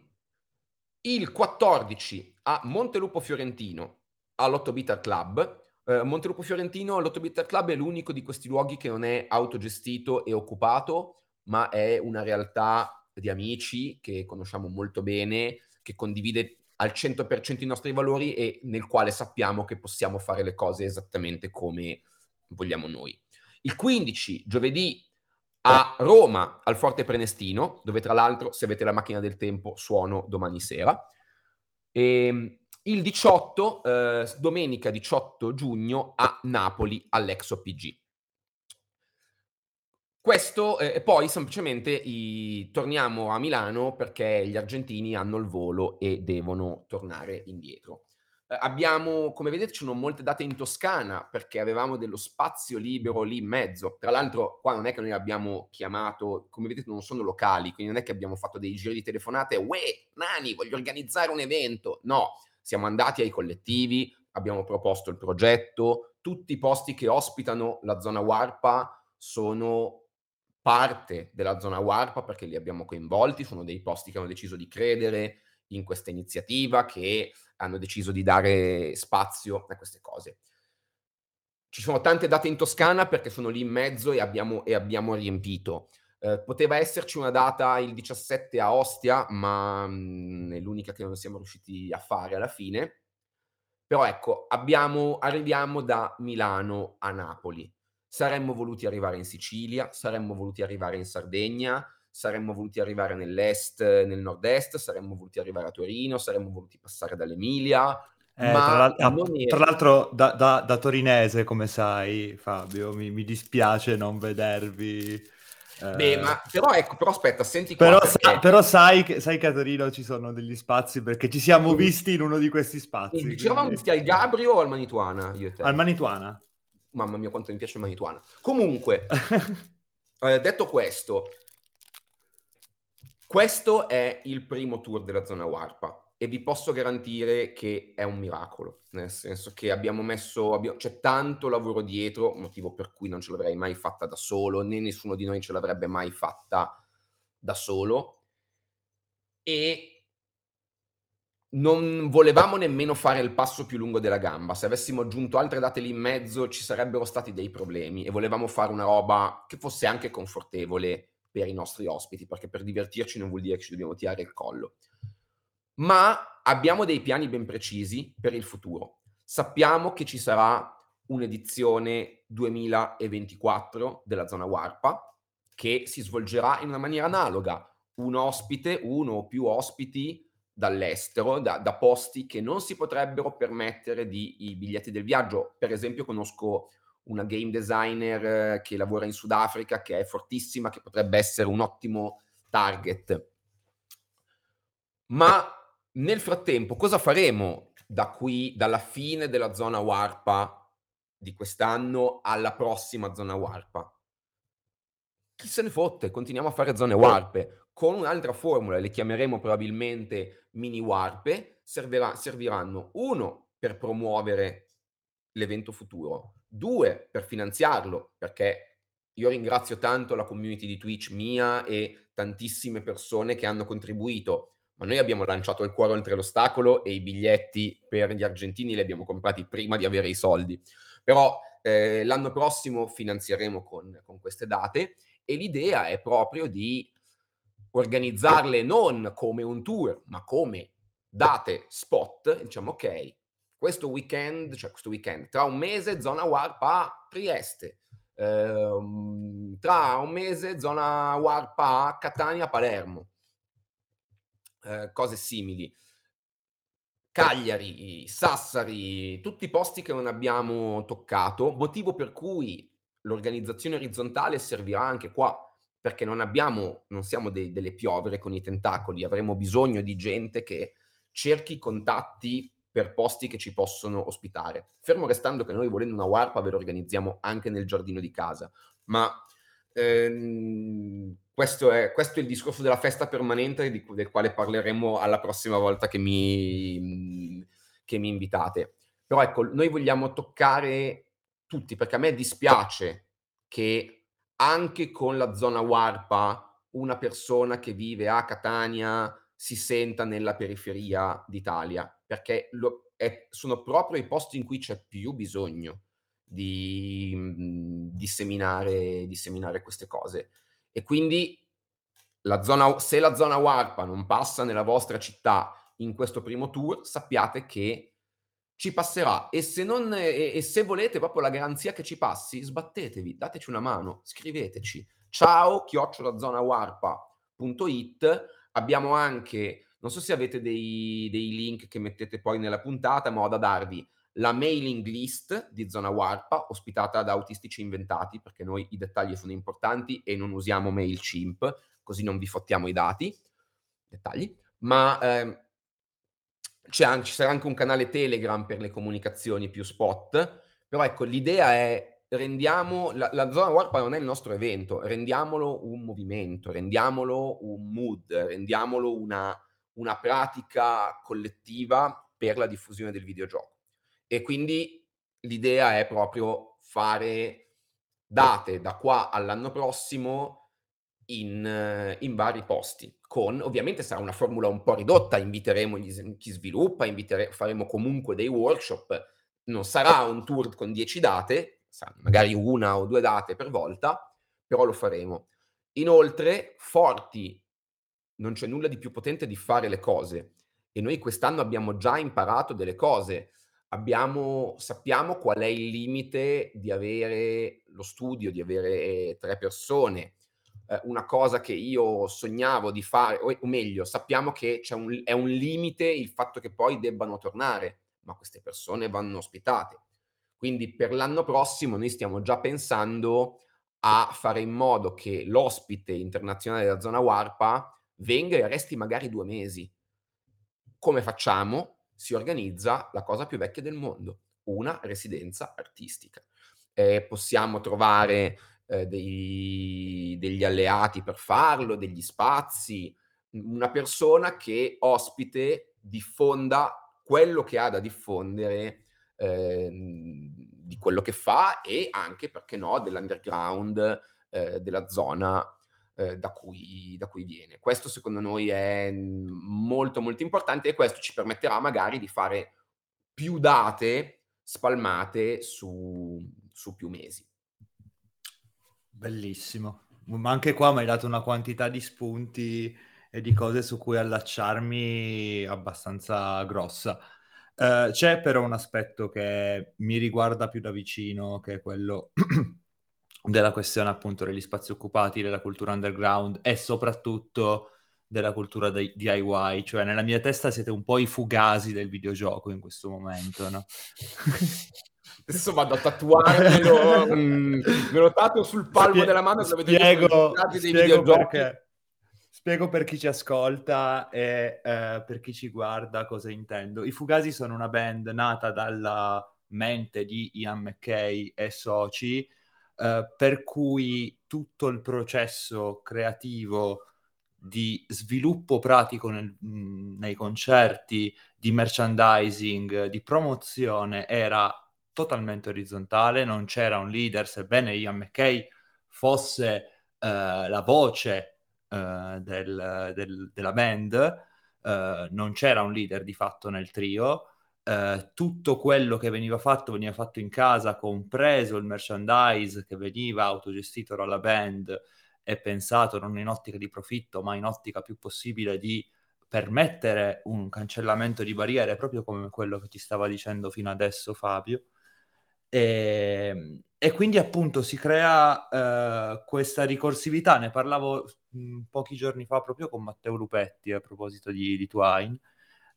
Il 14 a Montelupo Fiorentino all'8 Bitter Club. Eh, Montelupo Fiorentino, l'8 Bitter Club è l'unico di questi luoghi che non è autogestito e occupato, ma è una realtà di amici che conosciamo molto bene, che condivide al 100% i nostri valori e nel quale sappiamo che possiamo fare le cose esattamente come vogliamo noi. Il 15, giovedì, a Roma, al Forte Prenestino, dove tra l'altro, se avete la macchina del tempo, suono domani sera. E, ehm, il 18, eh, domenica 18 giugno, a Napoli, all'Exo PG. Questo, e eh, poi semplicemente i, torniamo a Milano perché gli argentini hanno il volo e devono tornare indietro. Eh, abbiamo, come vedete, ci sono molte date in Toscana perché avevamo dello spazio libero lì in mezzo. Tra l'altro, qua non è che noi abbiamo chiamato, come vedete, non sono locali, quindi non è che abbiamo fatto dei giri di telefonate, uè, Nani, voglio organizzare un evento. No, siamo andati ai collettivi, abbiamo proposto il progetto, tutti i posti che ospitano la zona Warpa sono parte della zona Warpa perché li abbiamo coinvolti, sono dei posti che hanno deciso di credere in questa iniziativa, che hanno deciso di dare spazio a queste cose. Ci sono tante date in Toscana perché sono lì in mezzo e abbiamo, e abbiamo riempito. Eh, poteva esserci una data il 17 a Ostia, ma mh, mm, è l'unica che non siamo riusciti a fare alla fine. Però ecco, abbiamo, arriviamo da Milano a Napoli saremmo voluti arrivare in Sicilia, saremmo voluti arrivare in Sardegna, saremmo voluti arrivare nell'est, nel nord-est, saremmo voluti arrivare a Torino, saremmo voluti passare dall'Emilia. Eh, tra, l'al- tra, l'altro da, da, da, torinese, come sai Fabio, mi, mi dispiace non vedervi. Eh... Beh, ma però ecco, però aspetta, senti. Però, perché... sa, però sai, che, sai, che, a Torino ci sono degli spazi perché ci siamo visti in uno di questi spazi. Quindi... Quindi... al Gabrio o al Manituana? Al Manituana mamma mia quanto mi piace Manituana. Comunque, eh, detto questo, questo è il primo tour della zona Warpa e vi posso garantire che è un miracolo, nel senso che abbiamo messo, abbiamo, c'è tanto lavoro dietro, motivo per cui non ce l'avrei mai fatta da solo, né nessuno di noi ce l'avrebbe mai fatta da solo. E non volevamo nemmeno fare il passo più lungo della gamba. Se avessimo aggiunto altre date lì in mezzo ci sarebbero stati dei problemi e volevamo fare una roba che fosse anche confortevole per i nostri ospiti, perché per divertirci non vuol dire che ci dobbiamo tirare il collo. Ma abbiamo dei piani ben precisi per il futuro. Sappiamo che ci sarà un'edizione 2024 della zona Warpa che si svolgerà in una maniera analoga. Un ospite, uno o più ospiti dall'estero, da, da, posti che non si potrebbero permettere di, i biglietti del viaggio. Per esempio, conosco una game designer eh, che lavora in Sudafrica, che è fortissima, che potrebbe essere un ottimo target. Ma nel frattempo, cosa faremo da qui, dalla fine della zona Warpa di quest'anno alla prossima zona Warpa? Chi se ne fotte? Continuiamo a fare zone warpe con un'altra formula, le chiameremo probabilmente mini warpe, servirà, serviranno uno per promuovere l'evento futuro, due per finanziarlo, perché io ringrazio tanto la community di Twitch mia e tantissime persone che hanno contribuito, ma noi abbiamo lanciato il cuore oltre l'ostacolo e i biglietti per gli argentini li abbiamo comprati prima di avere i soldi. Però eh, l'anno prossimo finanzieremo con, con queste date e l'idea è proprio di organizzarle non come un tour, ma come date spot, diciamo ok, questo weekend, cioè questo weekend, tra un mese zona warp a Trieste, ehm, tra un mese zona warp a Catania, Palermo, eh, cose simili. Cagliari, Sassari, tutti i posti che non abbiamo toccato, motivo per cui l'organizzazione orizzontale servirà anche qua, perché non abbiamo, non siamo dei, delle piovere con i tentacoli, avremo bisogno di gente che cerchi contatti per posti che ci possono ospitare. Fermo restando che noi volendo una warpa ve lo organizziamo anche nel giardino di casa, ma ehm, questo, è, questo, è, il discorso della festa permanente di, del quale parleremo alla prossima volta che mi, che mi invitate. Però ecco, noi vogliamo toccare tutti, perché a me dispiace che anche con la zona warpa una persona che vive a Catania si senta nella periferia d'Italia, perché lo, è, sono proprio i posti in cui c'è più bisogno di mh, mhmm, disseminare, disseminare queste cose. E quindi la zona, se la zona Warpa non passa nella vostra città in questo primo tour, sappiate che ci passerà e se, non, e, e se volete proprio la garanzia che ci passi, sbattetevi, dateci una mano, scriveteci. Ciao, chiocciolazzonawarpa.it Abbiamo anche, non so se avete dei, dei link che mettete poi nella puntata, ma ho da darvi la mailing list di Zona Warpa, ospitata da Autistici Inventati, perché noi i dettagli sono importanti e non usiamo MailChimp, così non vi fottiamo i dati, dettagli, ma ehm, anche, ci sarà anche un canale Telegram per le comunicazioni più spot, però ecco, l'idea è rendiamo la, la zona Warpa non è il nostro evento, rendiamolo un movimento, rendiamolo un mood, rendiamolo una, una pratica collettiva per la diffusione del videogioco. E quindi l'idea è proprio fare date da qua all'anno prossimo in, in, vari posti. Con ovviamente sarà una formula un po' ridotta, inviteremo gli, chi sviluppa, inviteremo, faremo comunque dei workshop. Non sarà un tour con 10 date, magari una o due date per volta, però lo faremo. Inoltre, forti, non c'è nulla di più potente di fare le cose e noi quest'anno abbiamo già imparato delle cose. Abbiamo, sappiamo qual è il limite di avere lo studio, di avere tre persone. Eh, una cosa che io sognavo di fare, o, meglio, sappiamo che un, è un limite il fatto che poi debbano tornare, ma queste persone vanno ospitate quindi per l'anno prossimo noi stiamo già pensando a fare in modo che l'ospite internazionale della zona Warpa venga e resti magari due mesi. Come facciamo? Si organizza la cosa più vecchia del mondo, una residenza artistica. Eh, possiamo trovare eh, dei, degli alleati per farlo, degli spazi, una persona che ospite diffonda quello che ha da diffondere eh, di quello che fa e anche, perché no, dell'underground eh, della zona eh, da, cui, da cui viene. Questo secondo noi è molto molto importante e questo ci permetterà magari di fare più date spalmate su, su più mesi. Bellissimo. Ma anche qua mi hai dato una quantità di spunti e di cose su cui allacciarmi abbastanza grossa. Uh, c'è però un aspetto che mi riguarda più da vicino, che è quello della questione appunto degli spazi occupati, della cultura underground e soprattutto della cultura di DIY, cioè nella mia testa siete un po' i fugasi del videogioco in questo momento, no? Adesso vado a tatuarmelo, mm, me lo tatuo sul palmo Spie- della mano dove spiego, spiego perché Spiego per chi ci ascolta e eh, per chi ci guarda cosa intendo. I Fugazi sono una band nata dalla mente di Ian McKay e soci, eh, per cui tutto il processo creativo di sviluppo pratico nel, nei concerti, di merchandising, di promozione era totalmente orizzontale, non c'era un leader, sebbene Ian McKay fosse eh, la voce uh, del, del, della band, uh, non c'era un leader di fatto nel trio, eh, tutto quello che veniva fatto veniva fatto in casa, compreso il merchandise che veniva autogestito dalla band e pensato non in ottica di profitto, ma in ottica più possibile di permettere un cancellamento di barriere, proprio come quello che ti stava dicendo fino adesso Fabio. E, ehm, e quindi appunto si crea eh, questa ricorsività, ne parlavo mm, pochi giorni fa proprio con Matteo Lupetti a proposito di, di Twine,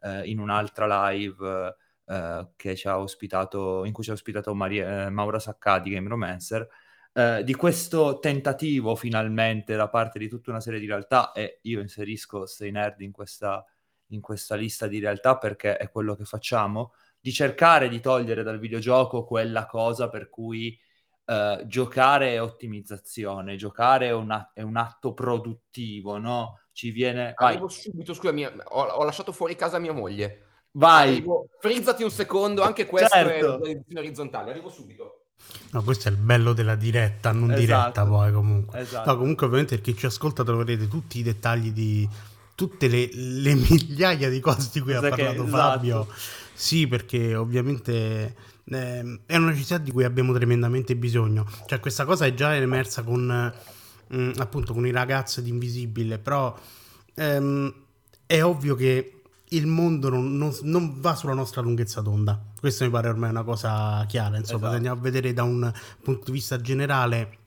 eh, in un'altra live eh, che ci ha ospitato, in cui ci ha ospitato Maria, eh, Maura Saccadi, Game Romancer, eh, di questo tentativo finalmente da parte di tutta una serie di realtà, e io inserisco Stay Nerd in questa, in questa lista di realtà perché è quello che facciamo, di cercare di togliere dal videogioco quella cosa per cui uh, giocare è ottimizzazione, giocare è un, è un atto produttivo, no? Ci viene... Arrivo vai. subito, scusami, ho, ho, lasciato fuori casa mia moglie. Vai! Arrivo, frizzati un secondo, anche questo certo. è orizzontale, arrivo subito. No, questo è il bello della diretta, non esatto. diretta poi comunque. Esatto. No, comunque ovviamente per chi ci ascolta troverete tutti i dettagli di tutte le, le migliaia di cose di cui Cosa ha parlato che, Fabio. Sì, perché ovviamente eh, è una necessità di cui abbiamo tremendamente bisogno. Cioè, questa cosa è già emersa con eh, appunto con i ragazzi di Invisibile, però ehm, è ovvio che il mondo non, non, non, va sulla nostra lunghezza d'onda. Questo mi pare ormai una cosa chiara. Insomma, esatto. se andiamo a vedere da un punto di vista generale,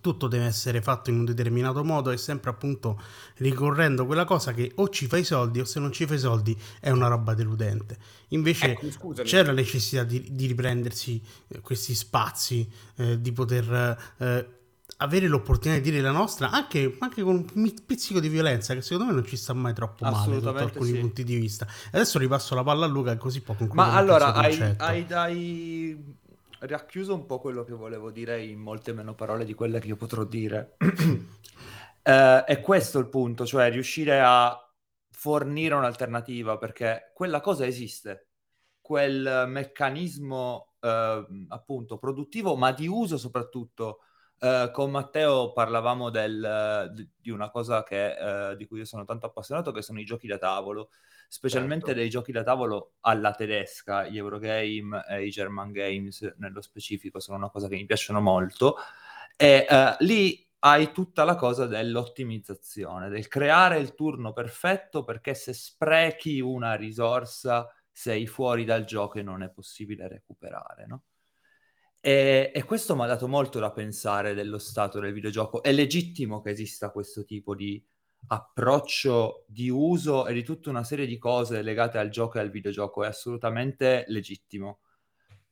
tutto deve essere fatto in un determinato modo e sempre appunto ricorrendo quella cosa che o ci fai i soldi o se non ci fai i soldi è una roba deludente. Invece ecco, c'è la necessità di, di riprendersi eh, questi spazi, eh, di poter eh, avere l'opportunità di dire la nostra anche, anche, con un pizzico di violenza che secondo me non ci sta mai troppo male sotto alcuni sì. punti di vista. Adesso ripasso la palla a Luca così può concludere. Ma allora hai, hai, hai racchiuso un po' quello che volevo dire in molte meno parole di quelle che io potrò dire. eh, è questo il punto, cioè riuscire a fornire un'alternativa perché quella cosa esiste, quel meccanismo eh, appunto produttivo ma di uso soprattutto. Uh, con Matteo parlavamo del, di, una cosa che, uh, di cui io sono tanto appassionato, che sono i giochi da tavolo, specialmente certo. dei giochi da tavolo alla tedesca, gli Eurogame e i German Games nello specifico sono una cosa che mi piacciono molto. E uh, lì hai tutta la cosa dell'ottimizzazione, del creare il turno perfetto perché se sprechi una risorsa sei fuori dal gioco e non è possibile recuperare, no? E, e questo mi ha dato molto da pensare dello stato del videogioco. È legittimo che esista questo tipo di approccio di uso e di tutta una serie di cose legate al gioco e al videogioco, è assolutamente legittimo.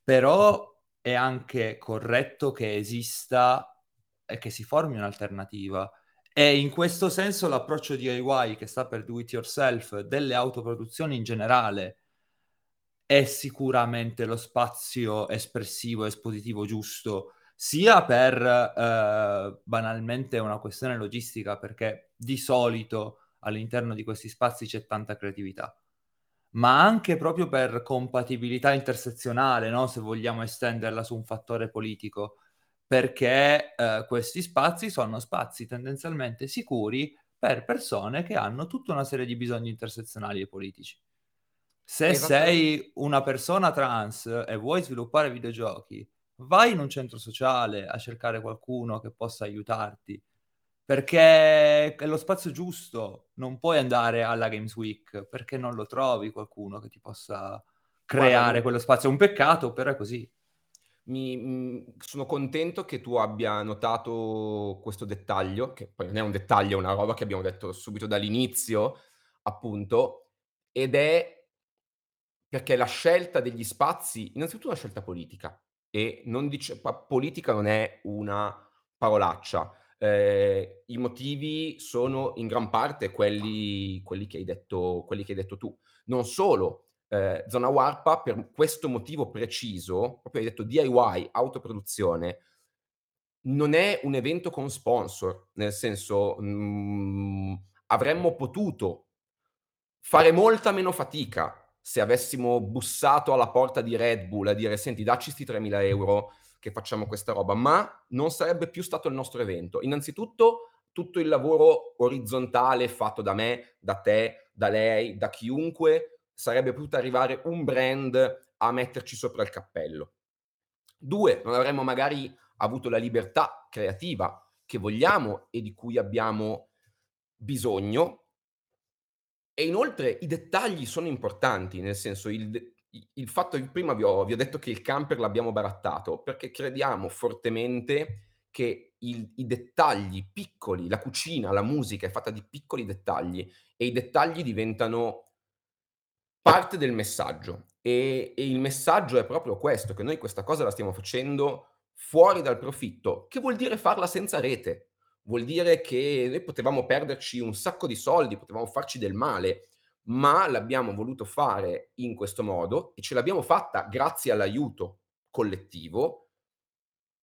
Però è anche corretto che esista e che si formi un'alternativa. E in questo senso l'approccio DIY che sta per do it yourself, delle autoproduzioni in generale, è sicuramente lo spazio espressivo, espositivo giusto, sia per eh, banalmente una questione logistica, perché di solito all'interno di questi spazi c'è tanta creatività, ma anche proprio per compatibilità intersezionale, no? se vogliamo estenderla su un fattore politico, perché eh, questi spazi sono spazi tendenzialmente sicuri per persone che hanno tutta una serie di bisogni intersezionali e politici. Se sei una persona trans e vuoi sviluppare videogiochi, vai in un centro sociale a cercare qualcuno che possa aiutarti, perché è lo spazio giusto. Non puoi andare alla Games Week perché non lo trovi qualcuno che ti possa creare Guarda, quello spazio. È un peccato, però è così. Mi, mh, sono contento che tu abbia notato questo dettaglio, che poi non è un dettaglio, è una roba che abbiamo detto subito dall'inizio, appunto, ed è perché la scelta degli spazi, innanzitutto una scelta politica, e non dice, politica non è una parolaccia. Eh, I motivi sono in gran parte quelli, quelli, che, hai detto, quelli che hai detto tu. Non solo, eh, Zona Warpa per questo motivo preciso, proprio hai detto DIY, autoproduzione, non è un evento con sponsor, nel senso mh, mm, avremmo potuto fare molta meno fatica se avessimo bussato alla porta di Red Bull a dire senti dacci sti 3.000 euro che facciamo questa roba, ma non sarebbe più stato il nostro evento. Innanzitutto tutto il lavoro orizzontale fatto da me, da te, da lei, da chiunque sarebbe potuto arrivare un brand a metterci sopra il cappello. Due, non avremmo magari avuto la libertà creativa che vogliamo e di cui abbiamo bisogno. E inoltre i dettagli sono importanti, nel senso il, il fatto che prima vi ho, vi ho, detto che il camper l'abbiamo barattato perché crediamo fortemente che il, i dettagli piccoli, la cucina, la musica è fatta di piccoli dettagli e i dettagli diventano parte del messaggio. E, e il messaggio è proprio questo, che noi questa cosa la stiamo facendo fuori dal profitto, che vuol dire farla senza rete. Vuol dire che noi potevamo perderci un sacco di soldi, potevamo farci del male, ma l'abbiamo voluto fare in questo modo e ce l'abbiamo fatta grazie all'aiuto collettivo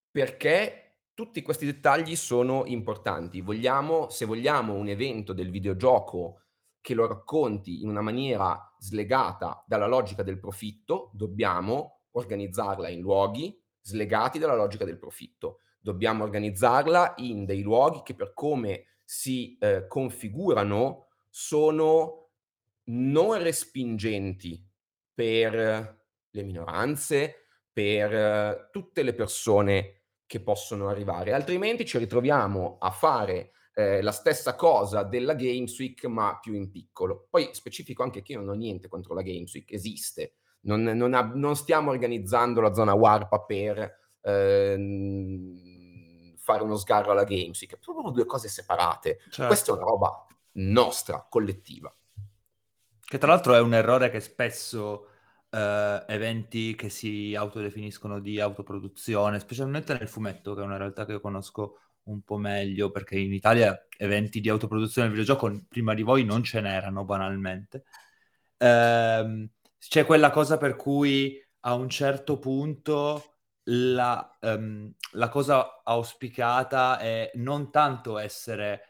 perché tutti questi dettagli sono importanti. Vogliamo, se vogliamo un evento del videogioco che lo racconti in una maniera slegata dalla logica del profitto, dobbiamo organizzarla in luoghi slegati dalla logica del profitto. Dobbiamo organizzarla in dei luoghi che per come si eh, configurano sono non respingenti per le minoranze, per eh, tutte le persone che possono arrivare, altrimenti ci ritroviamo a fare eh, la stessa cosa della Games Week ma più in piccolo. Poi specifico anche che io non ho niente contro la Games Week, esiste, non, non, ha, non stiamo organizzando la zona Warpa per ehm, fare uno sgarro alla Games Week, sono due cose separate. Certo. Questa è una roba nostra, collettiva. Che tra l'altro è un errore che spesso eh, eventi che si autodefiniscono di autoproduzione, specialmente nel fumetto, che è una realtà che io conosco un po' meglio, perché in Italia eventi di autoproduzione del videogioco prima di voi non ce n'erano banalmente. Eh, c'è quella cosa per cui a un certo punto la, um, la cosa auspicata è non tanto essere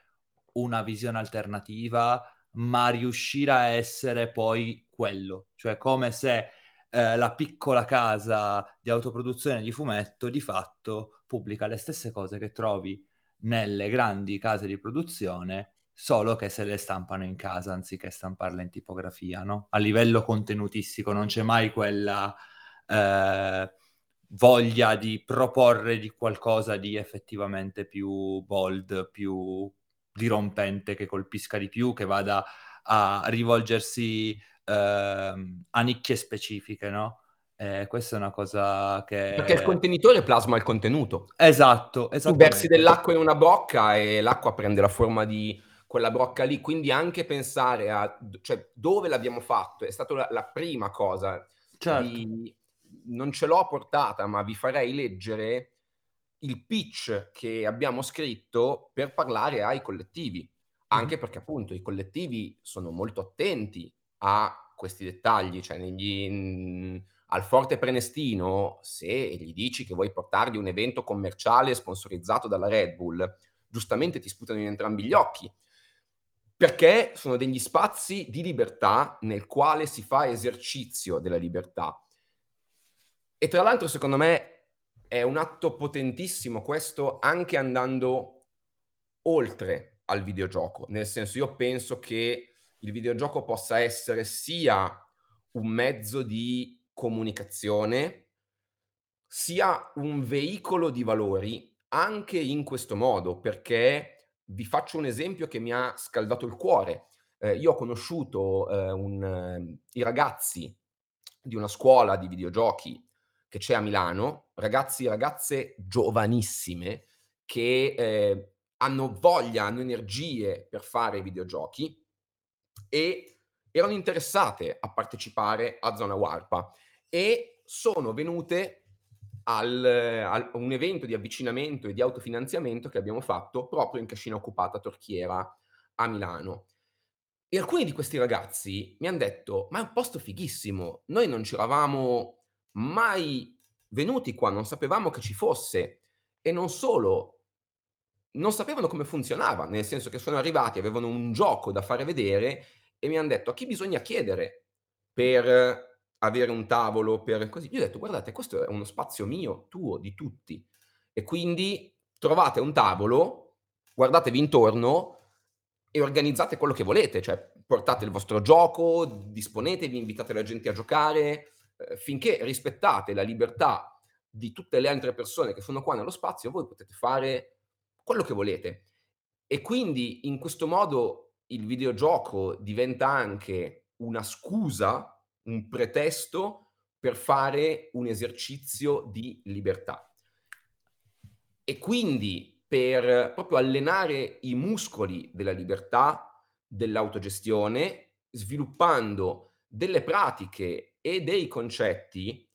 una visione alternativa, ma riuscire a essere poi quello, cioè come se eh, la piccola casa di autoproduzione di fumetto di fatto pubblica le stesse cose che trovi nelle grandi case di produzione, solo che se le stampano in casa anziché stamparle in tipografia, no? A livello contenutistico non c'è mai quella eh, voglia di proporre di qualcosa di effettivamente più bold, più dirompente, che colpisca di più, che vada a rivolgersi eh, a nicchie specifiche, no? Eh, questa è una cosa che... Perché il contenitore plasma il contenuto. Esatto, Tu versi dell'acqua in una brocca e l'acqua prende la forma di quella brocca lì, quindi anche pensare a cioè, dove l'abbiamo fatto è stata la, la prima cosa. Certo. Di, non ce l'ho portata, ma vi farei leggere il pitch che abbiamo scritto per parlare ai collettivi, anche perché appunto i collettivi sono molto attenti a questi dettagli, cioè negli, in, al Forte Prenestino, se gli dici che vuoi portargli un evento commerciale sponsorizzato dalla Red Bull, giustamente ti sputano in entrambi gli occhi, perché sono degli spazi di libertà nel quale si fa esercizio della libertà. E tra l'altro, secondo me, è un atto potentissimo questo anche andando oltre al videogioco. Nel senso, io penso che il videogioco possa essere sia un mezzo di comunicazione, sia un veicolo di valori anche in questo modo, perché vi faccio un esempio che mi ha scaldato il cuore. Eh, io ho conosciuto eh, un, eh, i ragazzi di una scuola di videogiochi che c'è a Milano, ragazzi e ragazze giovanissime che eh, hanno voglia, hanno energie per fare videogiochi e erano interessate a partecipare a Zona Warpa e sono venute a un evento di avvicinamento e di autofinanziamento che abbiamo fatto proprio in Cascina Occupata Torchiera a Milano. E alcuni di questi ragazzi mi hanno detto, ma è un posto fighissimo, noi non ci eravamo mai venuti qua, non sapevamo che ci fosse e non solo, non sapevano come funzionava, nel senso che sono arrivati, avevano un gioco da fare vedere e mi hanno detto a chi bisogna chiedere per avere un tavolo, per così. Io ho detto guardate, questo è uno spazio mio, tuo, di tutti e quindi trovate un tavolo, guardatevi intorno, e organizzate quello che volete, cioè portate il vostro gioco, disponetevi, invitate la gente a giocare, eh, finché rispettate la libertà di tutte le altre persone che sono qua nello spazio, voi potete fare quello che volete. E quindi in questo modo il videogioco diventa anche una scusa, un pretesto per fare un esercizio di libertà. E quindi per proprio allenare i muscoli della libertà, dell'autogestione, sviluppando delle pratiche e dei concetti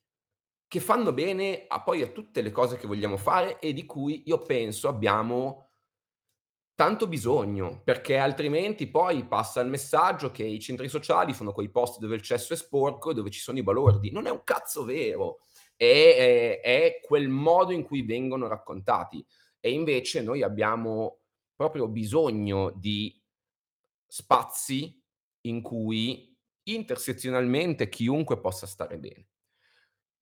che fanno bene a poi a tutte le cose che vogliamo fare e di cui io penso abbiamo tanto bisogno, perché altrimenti poi passa il messaggio che i centri sociali sono quei posti dove il cesso è sporco e dove ci sono i balordi. Non è un cazzo vero, è, è, è quel modo in cui vengono raccontati. E invece noi abbiamo proprio bisogno di spazi in cui intersezionalmente chiunque possa stare bene.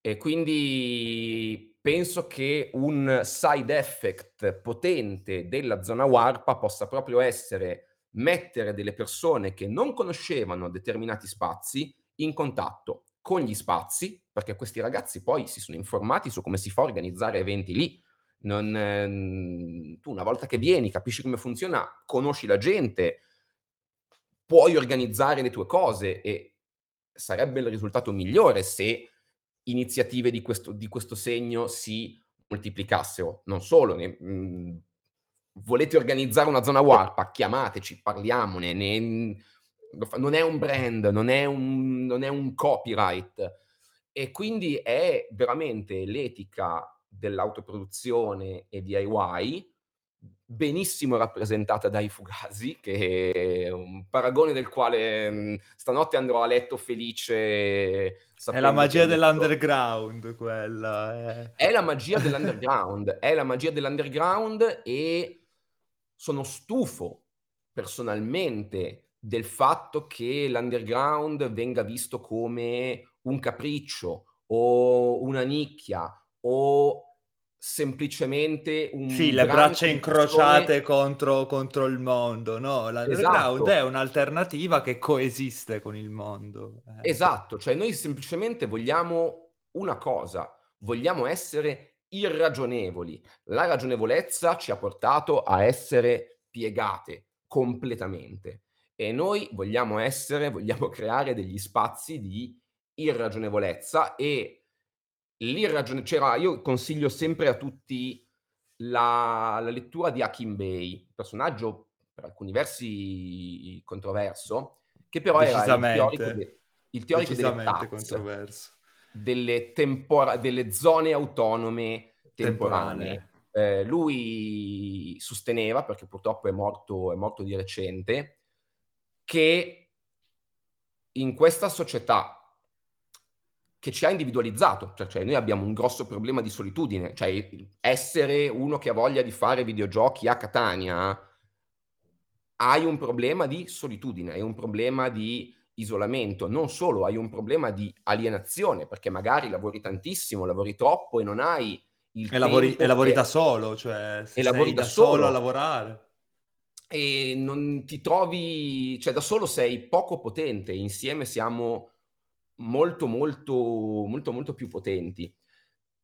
E quindi penso che un side effect potente della zona warpa possa proprio essere mettere delle persone che non conoscevano determinati spazi in contatto con gli spazi, perché questi ragazzi poi si sono informati su come si fa a organizzare eventi lì. Non, eh, tu una volta che vieni, capisci come funziona, conosci la gente, puoi organizzare le tue cose e sarebbe il risultato migliore se iniziative di questo, di questo segno si moltiplicassero. Non solo, ne, mh, mhmm, volete organizzare una zona warp, chiamateci, parliamone. Ne, non è un brand, non è un, non è un copyright. E quindi è veramente l'etica dell'autoproduzione e DIY benissimo rappresentata dai Fugazi, che è un paragone del quale mh, stanotte andrò a letto felice. È la magia dell'underground quella. Eh. È la magia dell'underground, è la magia dell'underground e sono stufo personalmente del fatto che l'underground venga visto come un capriccio o una nicchia o semplicemente un... Sì, le braccia incrociate contro, contro, il mondo, no? L'underground esatto. è un'alternativa che coesiste con il mondo. Eh. Esatto, cioè noi semplicemente vogliamo una cosa, vogliamo essere irragionevoli. La ragionevolezza ci ha portato a essere piegate completamente e noi vogliamo essere, vogliamo creare degli spazi di irragionevolezza e l'irragione c'era io consiglio sempre a tutti la, la lettura di Hakim Bey, personaggio per alcuni versi controverso, che però era il teorico, de, il teorico delle controverso. Delle, tempora, delle zone autonome temporanee. Eh, lui sosteneva, perché purtroppo è morto, è morto di recente, che in questa società che ci ha individualizzato, cioè, cioè, noi abbiamo un grosso problema di solitudine, cioè essere uno che ha voglia di fare videogiochi a Catania, hai un problema di solitudine, hai un problema di isolamento, non solo, hai un problema di alienazione, perché magari lavori tantissimo, lavori troppo e non hai il e lavori, e lavori da solo, cioè e lavori da, da solo, solo. a lavorare. E non ti trovi, cioè da solo sei poco potente, insieme siamo molto, molto, molto, molto più potenti.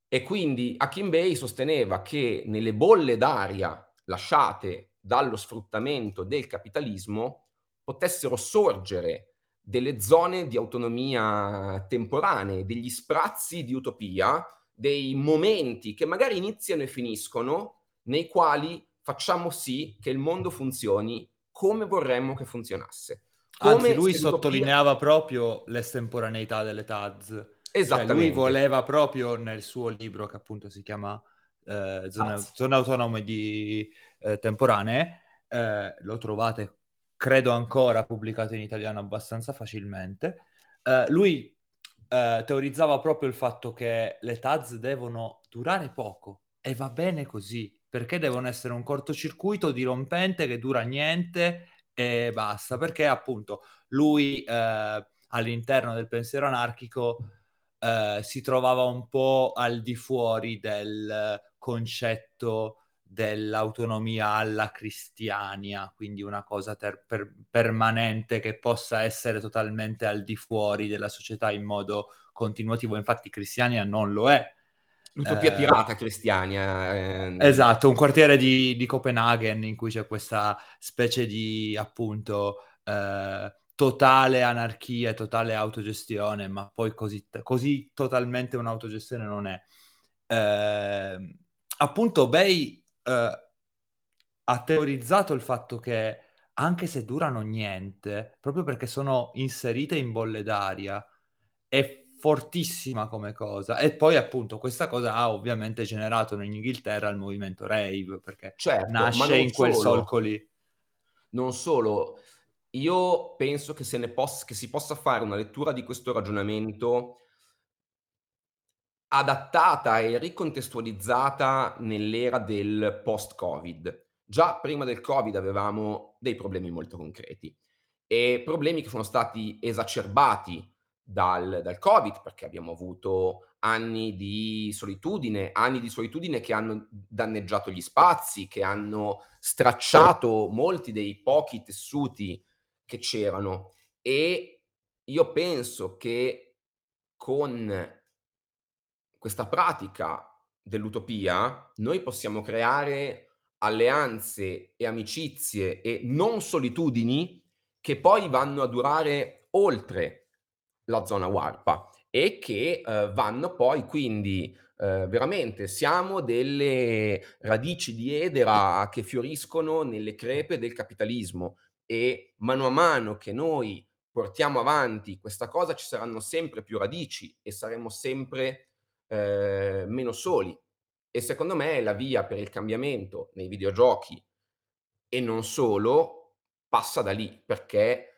E quindi Hakim Bey sosteneva che nelle bolle d'aria lasciate dallo sfruttamento del capitalismo potessero sorgere delle zone di autonomia temporanee, degli sprazzi di utopia, dei momenti che magari iniziano e finiscono, nei quali facciamo sì che il mondo funzioni come vorremmo che funzionasse. Anzi, lui sottolineava proprio l'estemporaneità delle TAZ. Esattamente. Cioè, lui voleva proprio nel suo libro, che appunto si chiama eh, Zone, Zone Autonome di eh, Temporanee, eh, lo trovate, credo ancora, pubblicato in italiano abbastanza facilmente. Eh, lui eh, teorizzava proprio il fatto che le TAZ devono durare poco e va bene così, perché devono essere un cortocircuito dirompente che dura niente e basta, perché appunto lui eh, all'interno del pensiero anarchico eh, si trovava un po' al di fuori del concetto dell'autonomia alla cristiania, quindi una cosa ter- per- permanente che possa essere totalmente al di fuori della società in modo continuativo. Infatti Cristiania non lo è. L'utopia eh, pirata cristiania. Eh. Esatto, un quartiere di, di, Copenaghen in cui c'è questa specie di appunto eh, totale anarchia totale autogestione, ma poi così, così totalmente un'autogestione non è. Eh, appunto, Bay eh, ha teorizzato il fatto che anche se durano niente, proprio perché sono inserite in bolle d'aria, è fortissima come cosa. E poi appunto questa cosa ha ovviamente generato in Inghilterra il movimento rave, perché certo, nasce in quel solo, solco lì. Non solo, io penso che, se ne poss- che si possa fare una lettura di questo ragionamento adattata e ricontestualizzata nell'era del post-Covid. Già prima del Covid avevamo dei problemi molto concreti e problemi che sono stati esacerbati dal, dal Covid perché abbiamo avuto anni di solitudine, anni di solitudine che hanno danneggiato gli spazi, che hanno stracciato molti dei pochi tessuti che c'erano. E io penso che con questa pratica dell'utopia, noi possiamo creare alleanze e amicizie e non solitudini che poi vanno a durare oltre la zona warpa e che eh, vanno poi quindi eh, veramente siamo delle radici di edera che fioriscono nelle crepe del capitalismo e mano a mano che noi portiamo avanti questa cosa ci saranno sempre più radici e saremo sempre eh, meno soli. E secondo me la via per il cambiamento nei videogiochi e non solo passa da lì, perché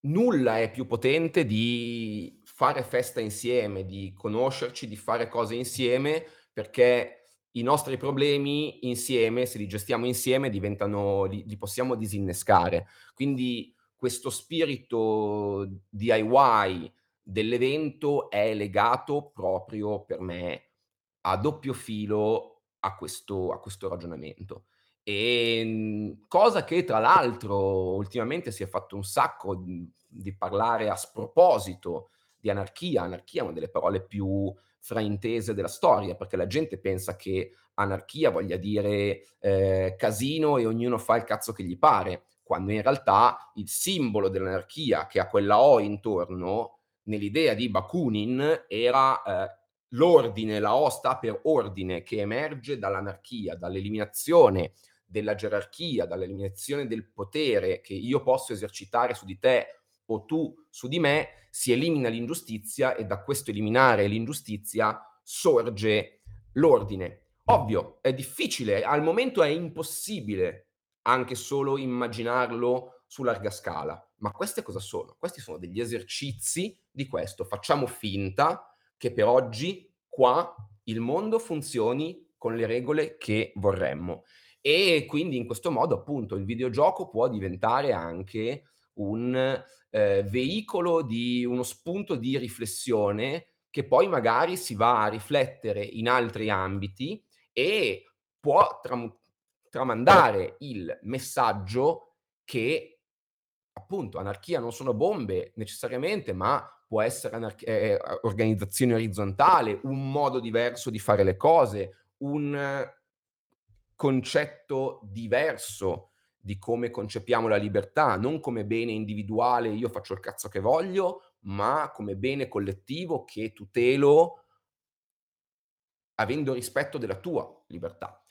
nulla è più potente di fare festa insieme, di conoscerci, di fare cose insieme, perché i nostri problemi insieme, se li gestiamo insieme, diventano, li, li possiamo disinnescare. Quindi questo spirito DIY dell'evento è legato proprio per me a doppio filo a questo, a questo ragionamento. E mhmm, cosa che tra l'altro ultimamente si è fatto un sacco di, di parlare a sproposito di anarchia. Anarchia è una delle parole più fraintese della storia, perché la gente pensa che anarchia voglia dire eh, casino e ognuno fa il cazzo che gli pare, quando in realtà il simbolo dell'anarchia che ha quella O intorno nell'idea di Bakunin era eh, l'ordine, la osta per ordine che emerge dall'anarchia, dall'eliminazione della gerarchia, dall'eliminazione del potere che io posso esercitare su di te o tu su di me, si elimina l'ingiustizia e da questo eliminare l'ingiustizia sorge l'ordine. Ovvio, è difficile, al momento è impossibile anche solo immaginarlo su larga scala. Ma queste cosa sono? Questi sono degli esercizi di questo. Facciamo finta che per oggi qua il mondo funzioni con le regole che vorremmo. E quindi in questo modo appunto il videogioco può diventare anche un eh, veicolo di uno spunto di riflessione che poi magari si va a riflettere in altri ambiti e può tram- tramandare il messaggio che appunto, anarchia non sono bombe necessariamente, ma può essere anarch- eh, organizzazione orizzontale, un modo diverso di fare le cose, un concetto diverso di come concepiamo la libertà, non come bene individuale, io faccio il cazzo che voglio, ma come bene collettivo che tutelo avendo rispetto della tua libertà.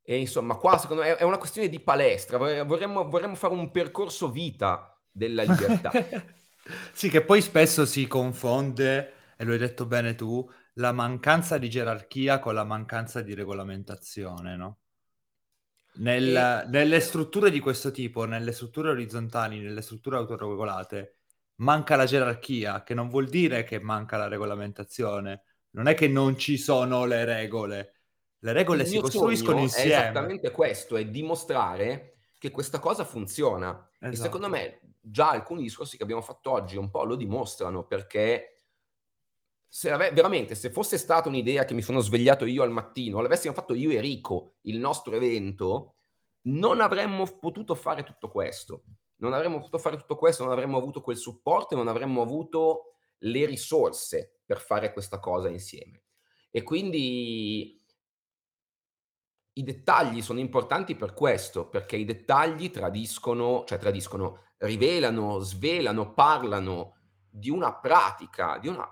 E insomma, qua secondo me è una questione di palestra, vorremmo, vorremmo fare un percorso vita della libertà. sì, che poi spesso si confonde, e lo hai detto bene tu, la mancanza di gerarchia con la mancanza di regolamentazione, no? Nel, e... Nelle strutture di questo tipo, nelle strutture orizzontali, nelle strutture autoregolate, manca la gerarchia, che non vuol dire che manca la regolamentazione. Non è che non ci sono le regole, le regole si costruiscono insieme. È esattamente questo, è dimostrare che questa cosa funziona. Esatto. E secondo esatto. me già alcuni discorsi che abbiamo fatto oggi un po' lo dimostrano perché se veramente, se fosse stata un'idea che mi sono svegliato io al mattino, l'avessimo fatto io e Rico, il nostro evento, non avremmo potuto fare tutto questo. Non avremmo potuto fare tutto questo, non avremmo avuto quel supporto e non avremmo avuto le risorse per fare questa cosa insieme. E quindi i dettagli sono importanti per questo, perché i dettagli tradiscono, cioè tradiscono, rivelano, svelano, parlano di una pratica, di una...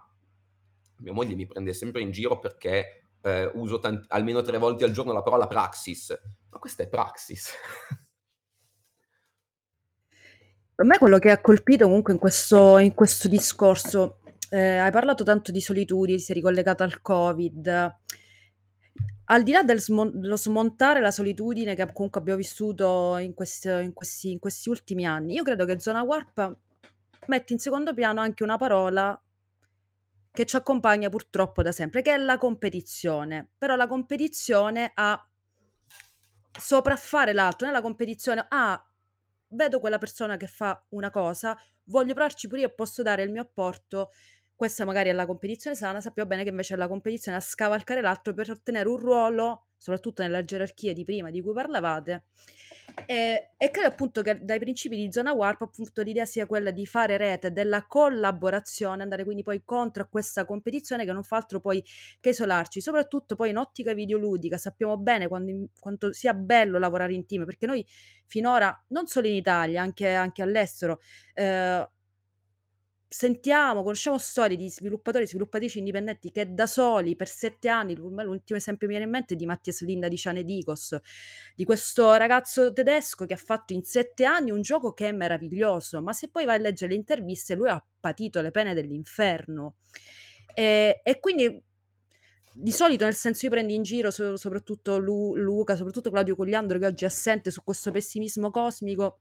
Mia moglie mi prende sempre in giro perché eh, uso tanti, almeno tre volte al giorno la parola praxis, ma questa è praxis. Per me quello che ha colpito comunque in questo, in questo discorso, eh, hai parlato tanto di solitudine, si è ricollegata al Covid. Al di là dello smon- smontare la solitudine che comunque abbiamo vissuto in, questi, in, questi, in questi ultimi anni, io credo che Zona Warp mette in secondo piano anche una parola che ci accompagna purtroppo da sempre, che è la competizione. Però la competizione a sopraffare l'altro, nella competizione a vedo quella persona che fa una cosa, voglio provarci pure io, posso dare il mio apporto. Questa magari è la competizione sana, sappiamo bene che invece è la competizione a scavalcare l'altro per ottenere un ruolo, soprattutto nella gerarchia di prima di cui parlavate, e, e credo appunto che dai principi di zona warp appunto l'idea sia quella di fare rete della collaborazione, andare quindi poi contro a questa competizione che non fa altro poi che isolarci, soprattutto poi in ottica videoludica. Sappiamo bene quando, quanto sia bello lavorare in team, perché noi finora, non solo in Italia, anche, anche all'estero, eh, sentiamo, conosciamo storie di sviluppatori e sviluppatrici indipendenti che da soli per sette anni, l'ultimo esempio mi viene in mente è di Mattias Linda di Ciane Dicos, di questo ragazzo tedesco che ha fatto in sette anni un gioco che è meraviglioso, ma se poi vai a leggere le interviste lui ha patito le pene dell'inferno. E, e quindi di solito nel senso io prendo in giro so, soprattutto Lu, Luca, soprattutto Claudio Cogliandro che oggi è assente su questo pessimismo cosmico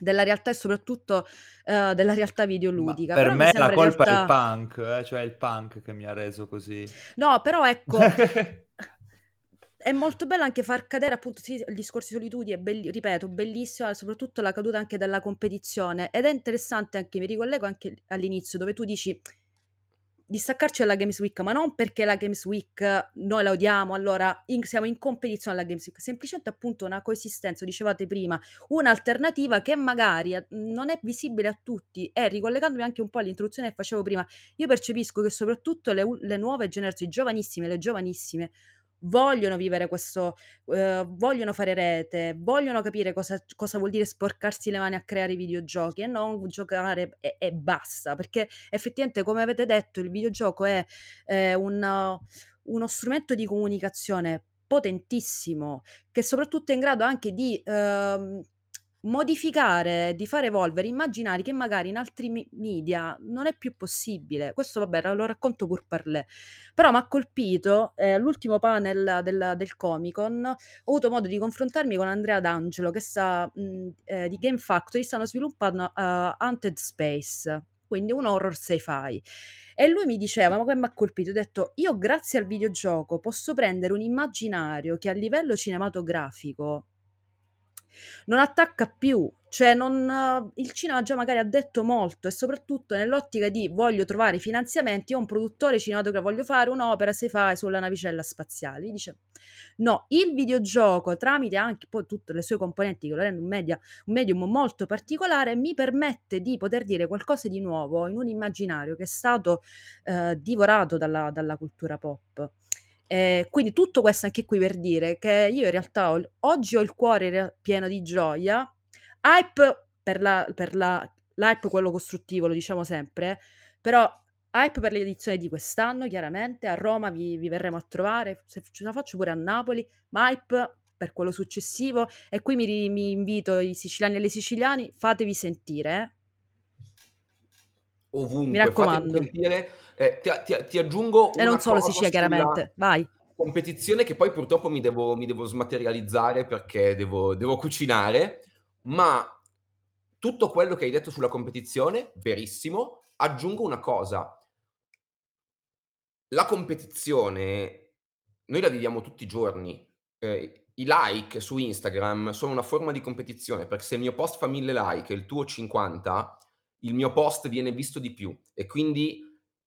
della realtà e soprattutto uh, della realtà videoludica. Ma per però me la colpa realtà... è il punk, eh? cioè il punk che mi ha reso così. No, però ecco, è molto bello anche far cadere appunto sì, il discorso di solitudine, è belli- ripeto, bellissimo, soprattutto la caduta anche della competizione ed è interessante anche, mi ricollego anche all'inizio dove tu dici di staccarci dalla Games Week, ma non perché la Games Week noi la odiamo, allora in, siamo in competizione alla Games Week, semplicemente appunto una coesistenza, dicevate prima, un'alternativa che magari eh, non è visibile a tutti e ricollegandomi anche un po' all'introduzione che facevo prima, io percepisco che soprattutto le, le nuove generazioni, giovanissime, le giovanissime, vogliono vivere questo, eh, vogliono fare rete, vogliono capire cosa, cosa, vuol dire sporcarsi le mani a creare videogiochi e non giocare e, e basta, perché effettivamente, come avete detto, il videogioco è eh, un, uno strumento di comunicazione potentissimo, che soprattutto è in grado anche di... Uh, Modificare, di far evolvere immaginari che magari in altri mi media non è più possibile. Questo vabbè, lo racconto pur parlé. Però m'ha colpito, ehm, all'ultimo panel del del Comic-Con, ho avuto modo di confrontarmi con Andrea D'Angelo che sta mhmm, ehm, di Game Factory stanno sviluppando, uhm, Haunted Space, quindi un horror sci-fi. E lui mi diceva, ma poi m'ha colpito, ho detto: "Io grazie al videogioco posso prendere un immaginario che a livello cinematografico non attacca più, cioè non il cinema già magari ha detto molto e soprattutto nell'ottica di voglio trovare finanziamenti, io un produttore cinematografico, voglio fare un'opera se fa sulla navicella spaziale. Dice no, il videogioco tramite anche poi tutte le sue componenti che lo rende un, media, un medium molto particolare mi permette di poter dire qualcosa di nuovo in un immaginario che è stato eh, divorato dalla, dalla cultura pop. Ehm, quindi tutto questo anche qui per dire che io in realtà ho oggi ho il cuore pieno di gioia, hype per la per la l'hype quello costruttivo, lo diciamo sempre, però hype per l'edizione di quest'anno chiaramente, a Roma vi vi verremo a trovare, se ce la faccio pure a Napoli, ma hype per quello successivo. E qui mi mi invito i siciliani e le siciliani, fatevi sentire, eh. Mi Ovunque, fatevi raccomando. sentire eh, ti, ti, ti, aggiungo E non solo Sicilia, chiaramente. Vai. Competizione che poi purtroppo mi devo, mi devo smaterializzare perché devo, devo cucinare, ma tutto quello che hai detto sulla competizione, verissimo. Aggiungo una cosa. La competizione, noi la viviamo tutti i giorni. Eh, I like su Instagram sono una forma di competizione, perché se il mio post fa 1000 like e il tuo 50, il mio post viene visto di più. E quindi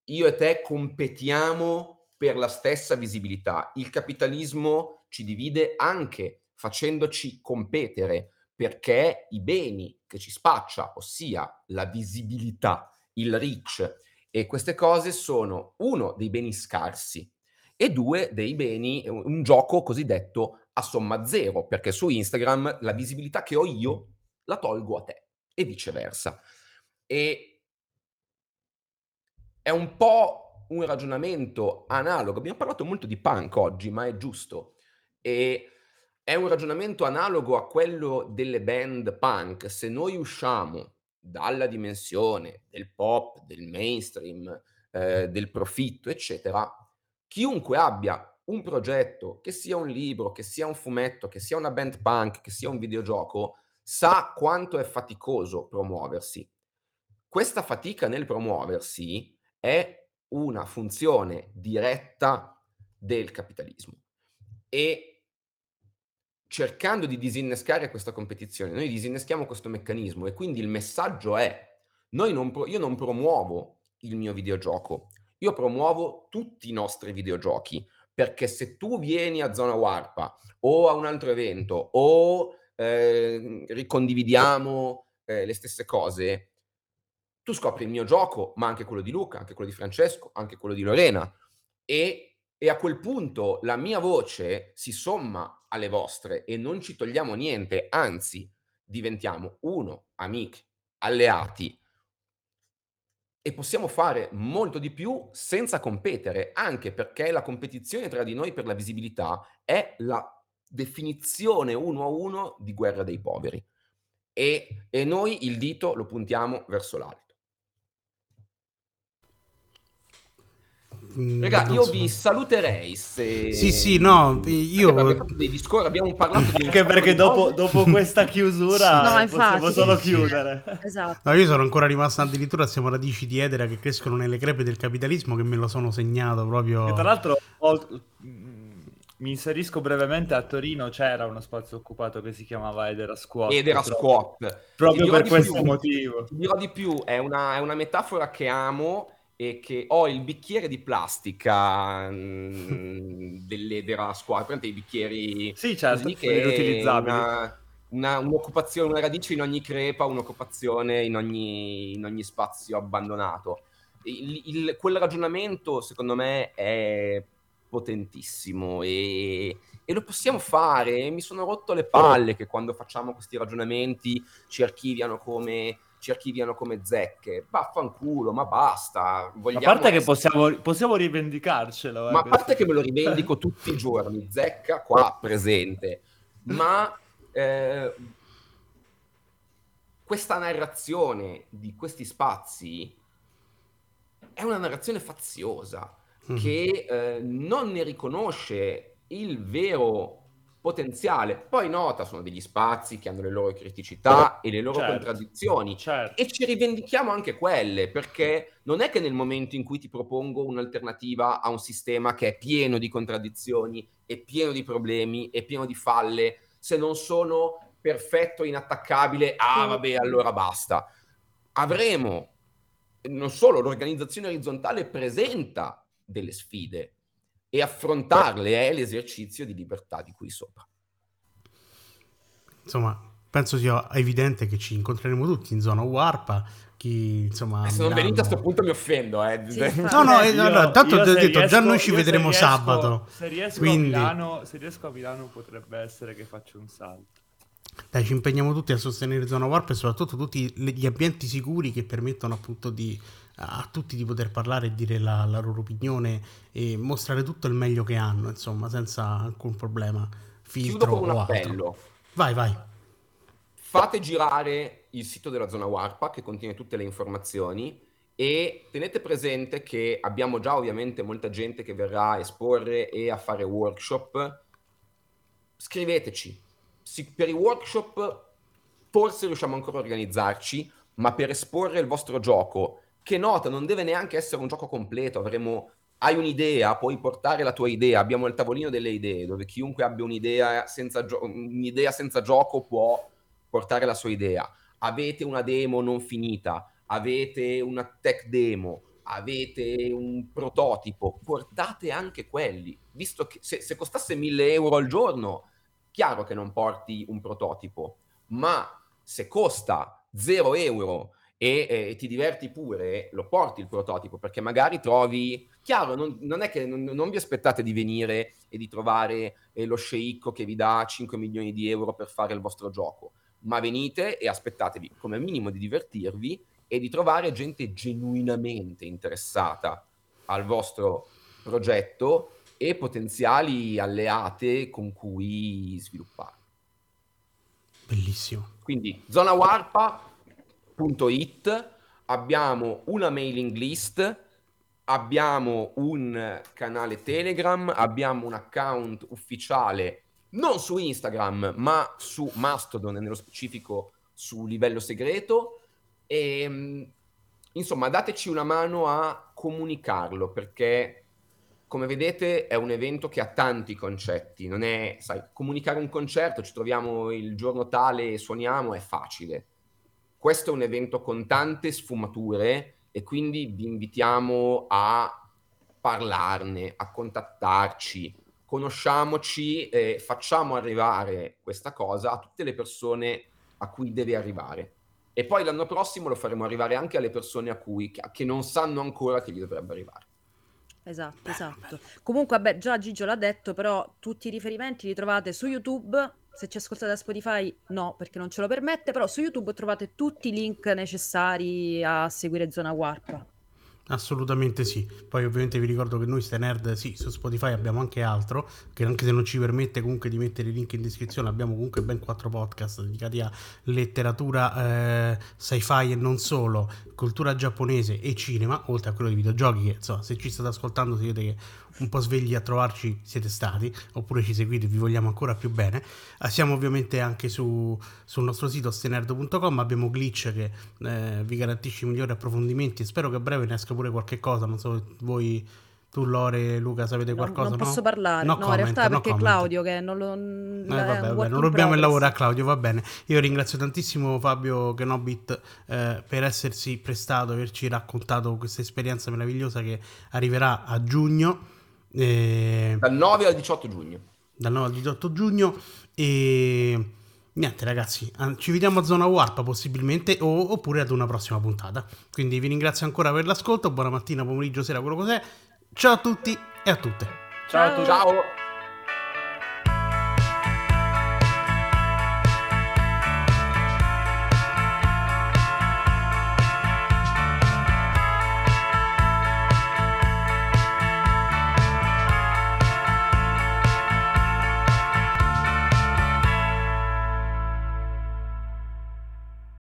io e te competiamo per la stessa visibilità. Il capitalismo ci divide anche facendoci competere perché i beni che ci spaccia, ossia la visibilità, il reach e queste cose sono uno dei beni scarsi e due dei beni, un gioco cosiddetto a somma zero, perché su Instagram la visibilità che ho io la tolgo a te e viceversa. E è un po' un ragionamento analogo. Abbiamo parlato molto di punk oggi, ma è giusto. E è un ragionamento analogo a quello delle band punk. Se noi usciamo dalla dimensione del pop, del mainstream, eh, del profitto, eccetera, chiunque abbia un progetto, che sia un libro, che sia un fumetto, che sia una band punk, che sia un videogioco, sa quanto è faticoso promuoversi. Questa fatica nel promuoversi è una funzione diretta del capitalismo. E cercando di disinnescare questa competizione, noi disinneschiamo questo meccanismo e quindi il messaggio è non pro- io non promuovo il mio videogioco, io promuovo tutti i nostri videogiochi, perché se tu vieni a Zona Warpa o a un altro evento o eh, ricondividiamo eh, le stesse cose, tu scopri il mio gioco, ma anche quello di Luca, anche quello di Francesco, anche quello di Lorena. E, e a quel punto la mia voce si somma alle vostre e non ci togliamo niente, anzi diventiamo uno, amici, alleati e possiamo fare molto di più senza competere, anche perché la competizione tra di noi per la visibilità è la definizione uno a uno di guerra dei poveri. E, e noi il dito lo puntiamo verso l'alto. Mm, Raga, io so. vi saluterei se... Sì, sì, no, io... Discorsi, abbiamo parlato di... Anche perché dopo, dopo, questa chiusura no, infatti, possiamo solo chiudere. Esatto. No, io sono ancora rimasto addirittura, siamo radici di edera che crescono nelle crepe del capitalismo che me lo sono segnato proprio... E tra l'altro ho... mi inserisco brevemente, a Torino c'era uno spazio occupato che si chiamava Edera Squat. Edera Squat. Proprio per questo più, motivo. Ti dirò di più, è una, è una metafora che amo e che ho il bicchiere di plastica mm, dell'Edera Squadra, i bicchieri sì, certo, riutilizzabili. Una, una, un'occupazione, una radice in ogni crepa, un'occupazione in ogni, in ogni spazio abbandonato. Il, il, quel ragionamento, secondo me, è potentissimo e, e, lo possiamo fare. Mi sono rotto le palle che quando facciamo questi ragionamenti ci archiviano come ci archiviano come zecche. Vaffanculo, ma basta. Vogliamo a parte essere... che possiamo, possiamo rivendicarcelo. Eh, ma a parte che me lo rivendico tutti i giorni, zecca qua presente. Ma eh, questa narrazione di questi spazi è una narrazione faziosa mm. che eh, non ne riconosce il vero potenziale. Poi nota, sono degli spazi che hanno le loro criticità e le loro certo, contraddizioni certo. e ci rivendichiamo anche quelle, perché non è che nel momento in cui ti propongo un'alternativa a un sistema che è pieno di contraddizioni, è pieno di problemi, è pieno di falle, se non sono perfetto, inattaccabile, ah vabbè, allora basta. Avremo non solo l'organizzazione orizzontale presenta delle sfide, e affrontarle è l'esercizio di libertà di cui sopra. Insomma, penso sia evidente che ci incontreremo tutti in zona Warpa. Chi, insomma, eh, se non venite a questo punto mi offendo. Eh. Sì, no, no, eh, io, no, tanto ho detto, riesco, già noi ci vedremo se riesco, sabato. Se riesco, quindi... a Milano, se riesco a Milano potrebbe essere che faccio un salto. Dai, ci impegniamo tutti a sostenere Zona Warp e soprattutto tutti gli ambienti sicuri che permettono appunto di a tutti di poter parlare e dire la, la, loro opinione e mostrare tutto il meglio che hanno, insomma, senza alcun problema. Filtro Chiudo con un appello. Altro. Vai, vai. Fate girare il sito della zona Warpa che contiene tutte le informazioni e tenete presente che abbiamo già ovviamente molta gente che verrà a esporre e a fare workshop. Scriveteci. per i workshop forse riusciamo ancora a organizzarci, ma per esporre il vostro gioco che nota, non deve neanche essere un gioco completo, avremo hai un'idea, puoi portare la tua idea, abbiamo il tavolino delle idee, dove chiunque abbia un'idea senza, gio- un'idea senza gioco può portare la sua idea. Avete una demo non finita, avete una tech demo, avete un prototipo, portate anche quelli, visto che se, se costasse 1000 euro al giorno, chiaro che non porti un prototipo, ma se costa 0 euro e eh, ti diverti pure, lo porti il prototipo, perché magari trovi... Chiaro, non, non è che non, non, vi aspettate di venire e di trovare eh, lo sceicco che vi dà 5 milioni di euro per fare il vostro gioco, ma venite e aspettatevi come minimo di divertirvi e di trovare gente genuinamente interessata al vostro progetto e potenziali alleate con cui sviluppare. Bellissimo. Quindi zonawarpa.it abbiamo una mailing list, abbiamo un canale Telegram, abbiamo un account ufficiale non su Instagram, ma su Mastodon, nello specifico su livello segreto e, ehm, insomma, dateci una mano a comunicarlo perché, come vedete, è un evento che ha tanti concetti. Non è, sai, comunicare un concerto, ci troviamo il giorno tale e suoniamo, è facile. Questo è un evento con tante sfumature e quindi vi invitiamo a parlarne, a contattarci, conosciamoci e facciamo arrivare questa cosa a tutte le persone a cui deve arrivare. E poi l'anno prossimo lo faremo arrivare anche alle persone a cui, che non sanno ancora che gli dovrebbe arrivare. Esatto, esatto. Comunque, beh, già Gigio l'ha detto, però tutti i riferimenti li trovate su YouTube. Se ci ascoltate da Spotify, no, perché non ce lo permette, però su YouTube trovate tutti i link necessari a seguire Zona Warp. Assolutamente sì. Poi ovviamente vi ricordo che noi Ste Nerd, sì, su Spotify abbiamo anche altro, che anche se non ci permette comunque di mettere i link in descrizione, abbiamo comunque ben quattro podcast dedicati a letteratura, eh, sci-fi e non solo, cultura giapponese e cinema, oltre a quello di videogiochi che insomma, se ci state ascoltando si vede che un po' svegli a trovarci siete stati, oppure ci seguite e vi vogliamo ancora più bene. Eh, siamo ovviamente anche su, sul nostro sito stenerdo.com, abbiamo Glitch che eh, vi garantisce migliori approfondimenti spero che a breve ne esca pure qualche cosa, non so voi tu Lore Luca sapete qualcosa? Non, non posso parlare, no, no comment, in realtà no perché comment. Claudio che non lo... Eh, vabbè, vabbè, non dobbiamo il lavoro a Claudio, va bene. Io ringrazio tantissimo Fabio Kenobit eh, per essersi prestato, averci raccontato questa esperienza meravigliosa che arriverà a giugno. E... Dal 9 al 18 giugno. Dal 9 al 18 giugno e... Niente ragazzi, ci vediamo a Zona Warp possibilmente o, oppure ad una prossima puntata. Quindi vi ringrazio ancora per l'ascolto, buona mattina, pomeriggio, sera, quello cos'è. Ciao a tutti e a tutte. Ciao a tutti. Ciao.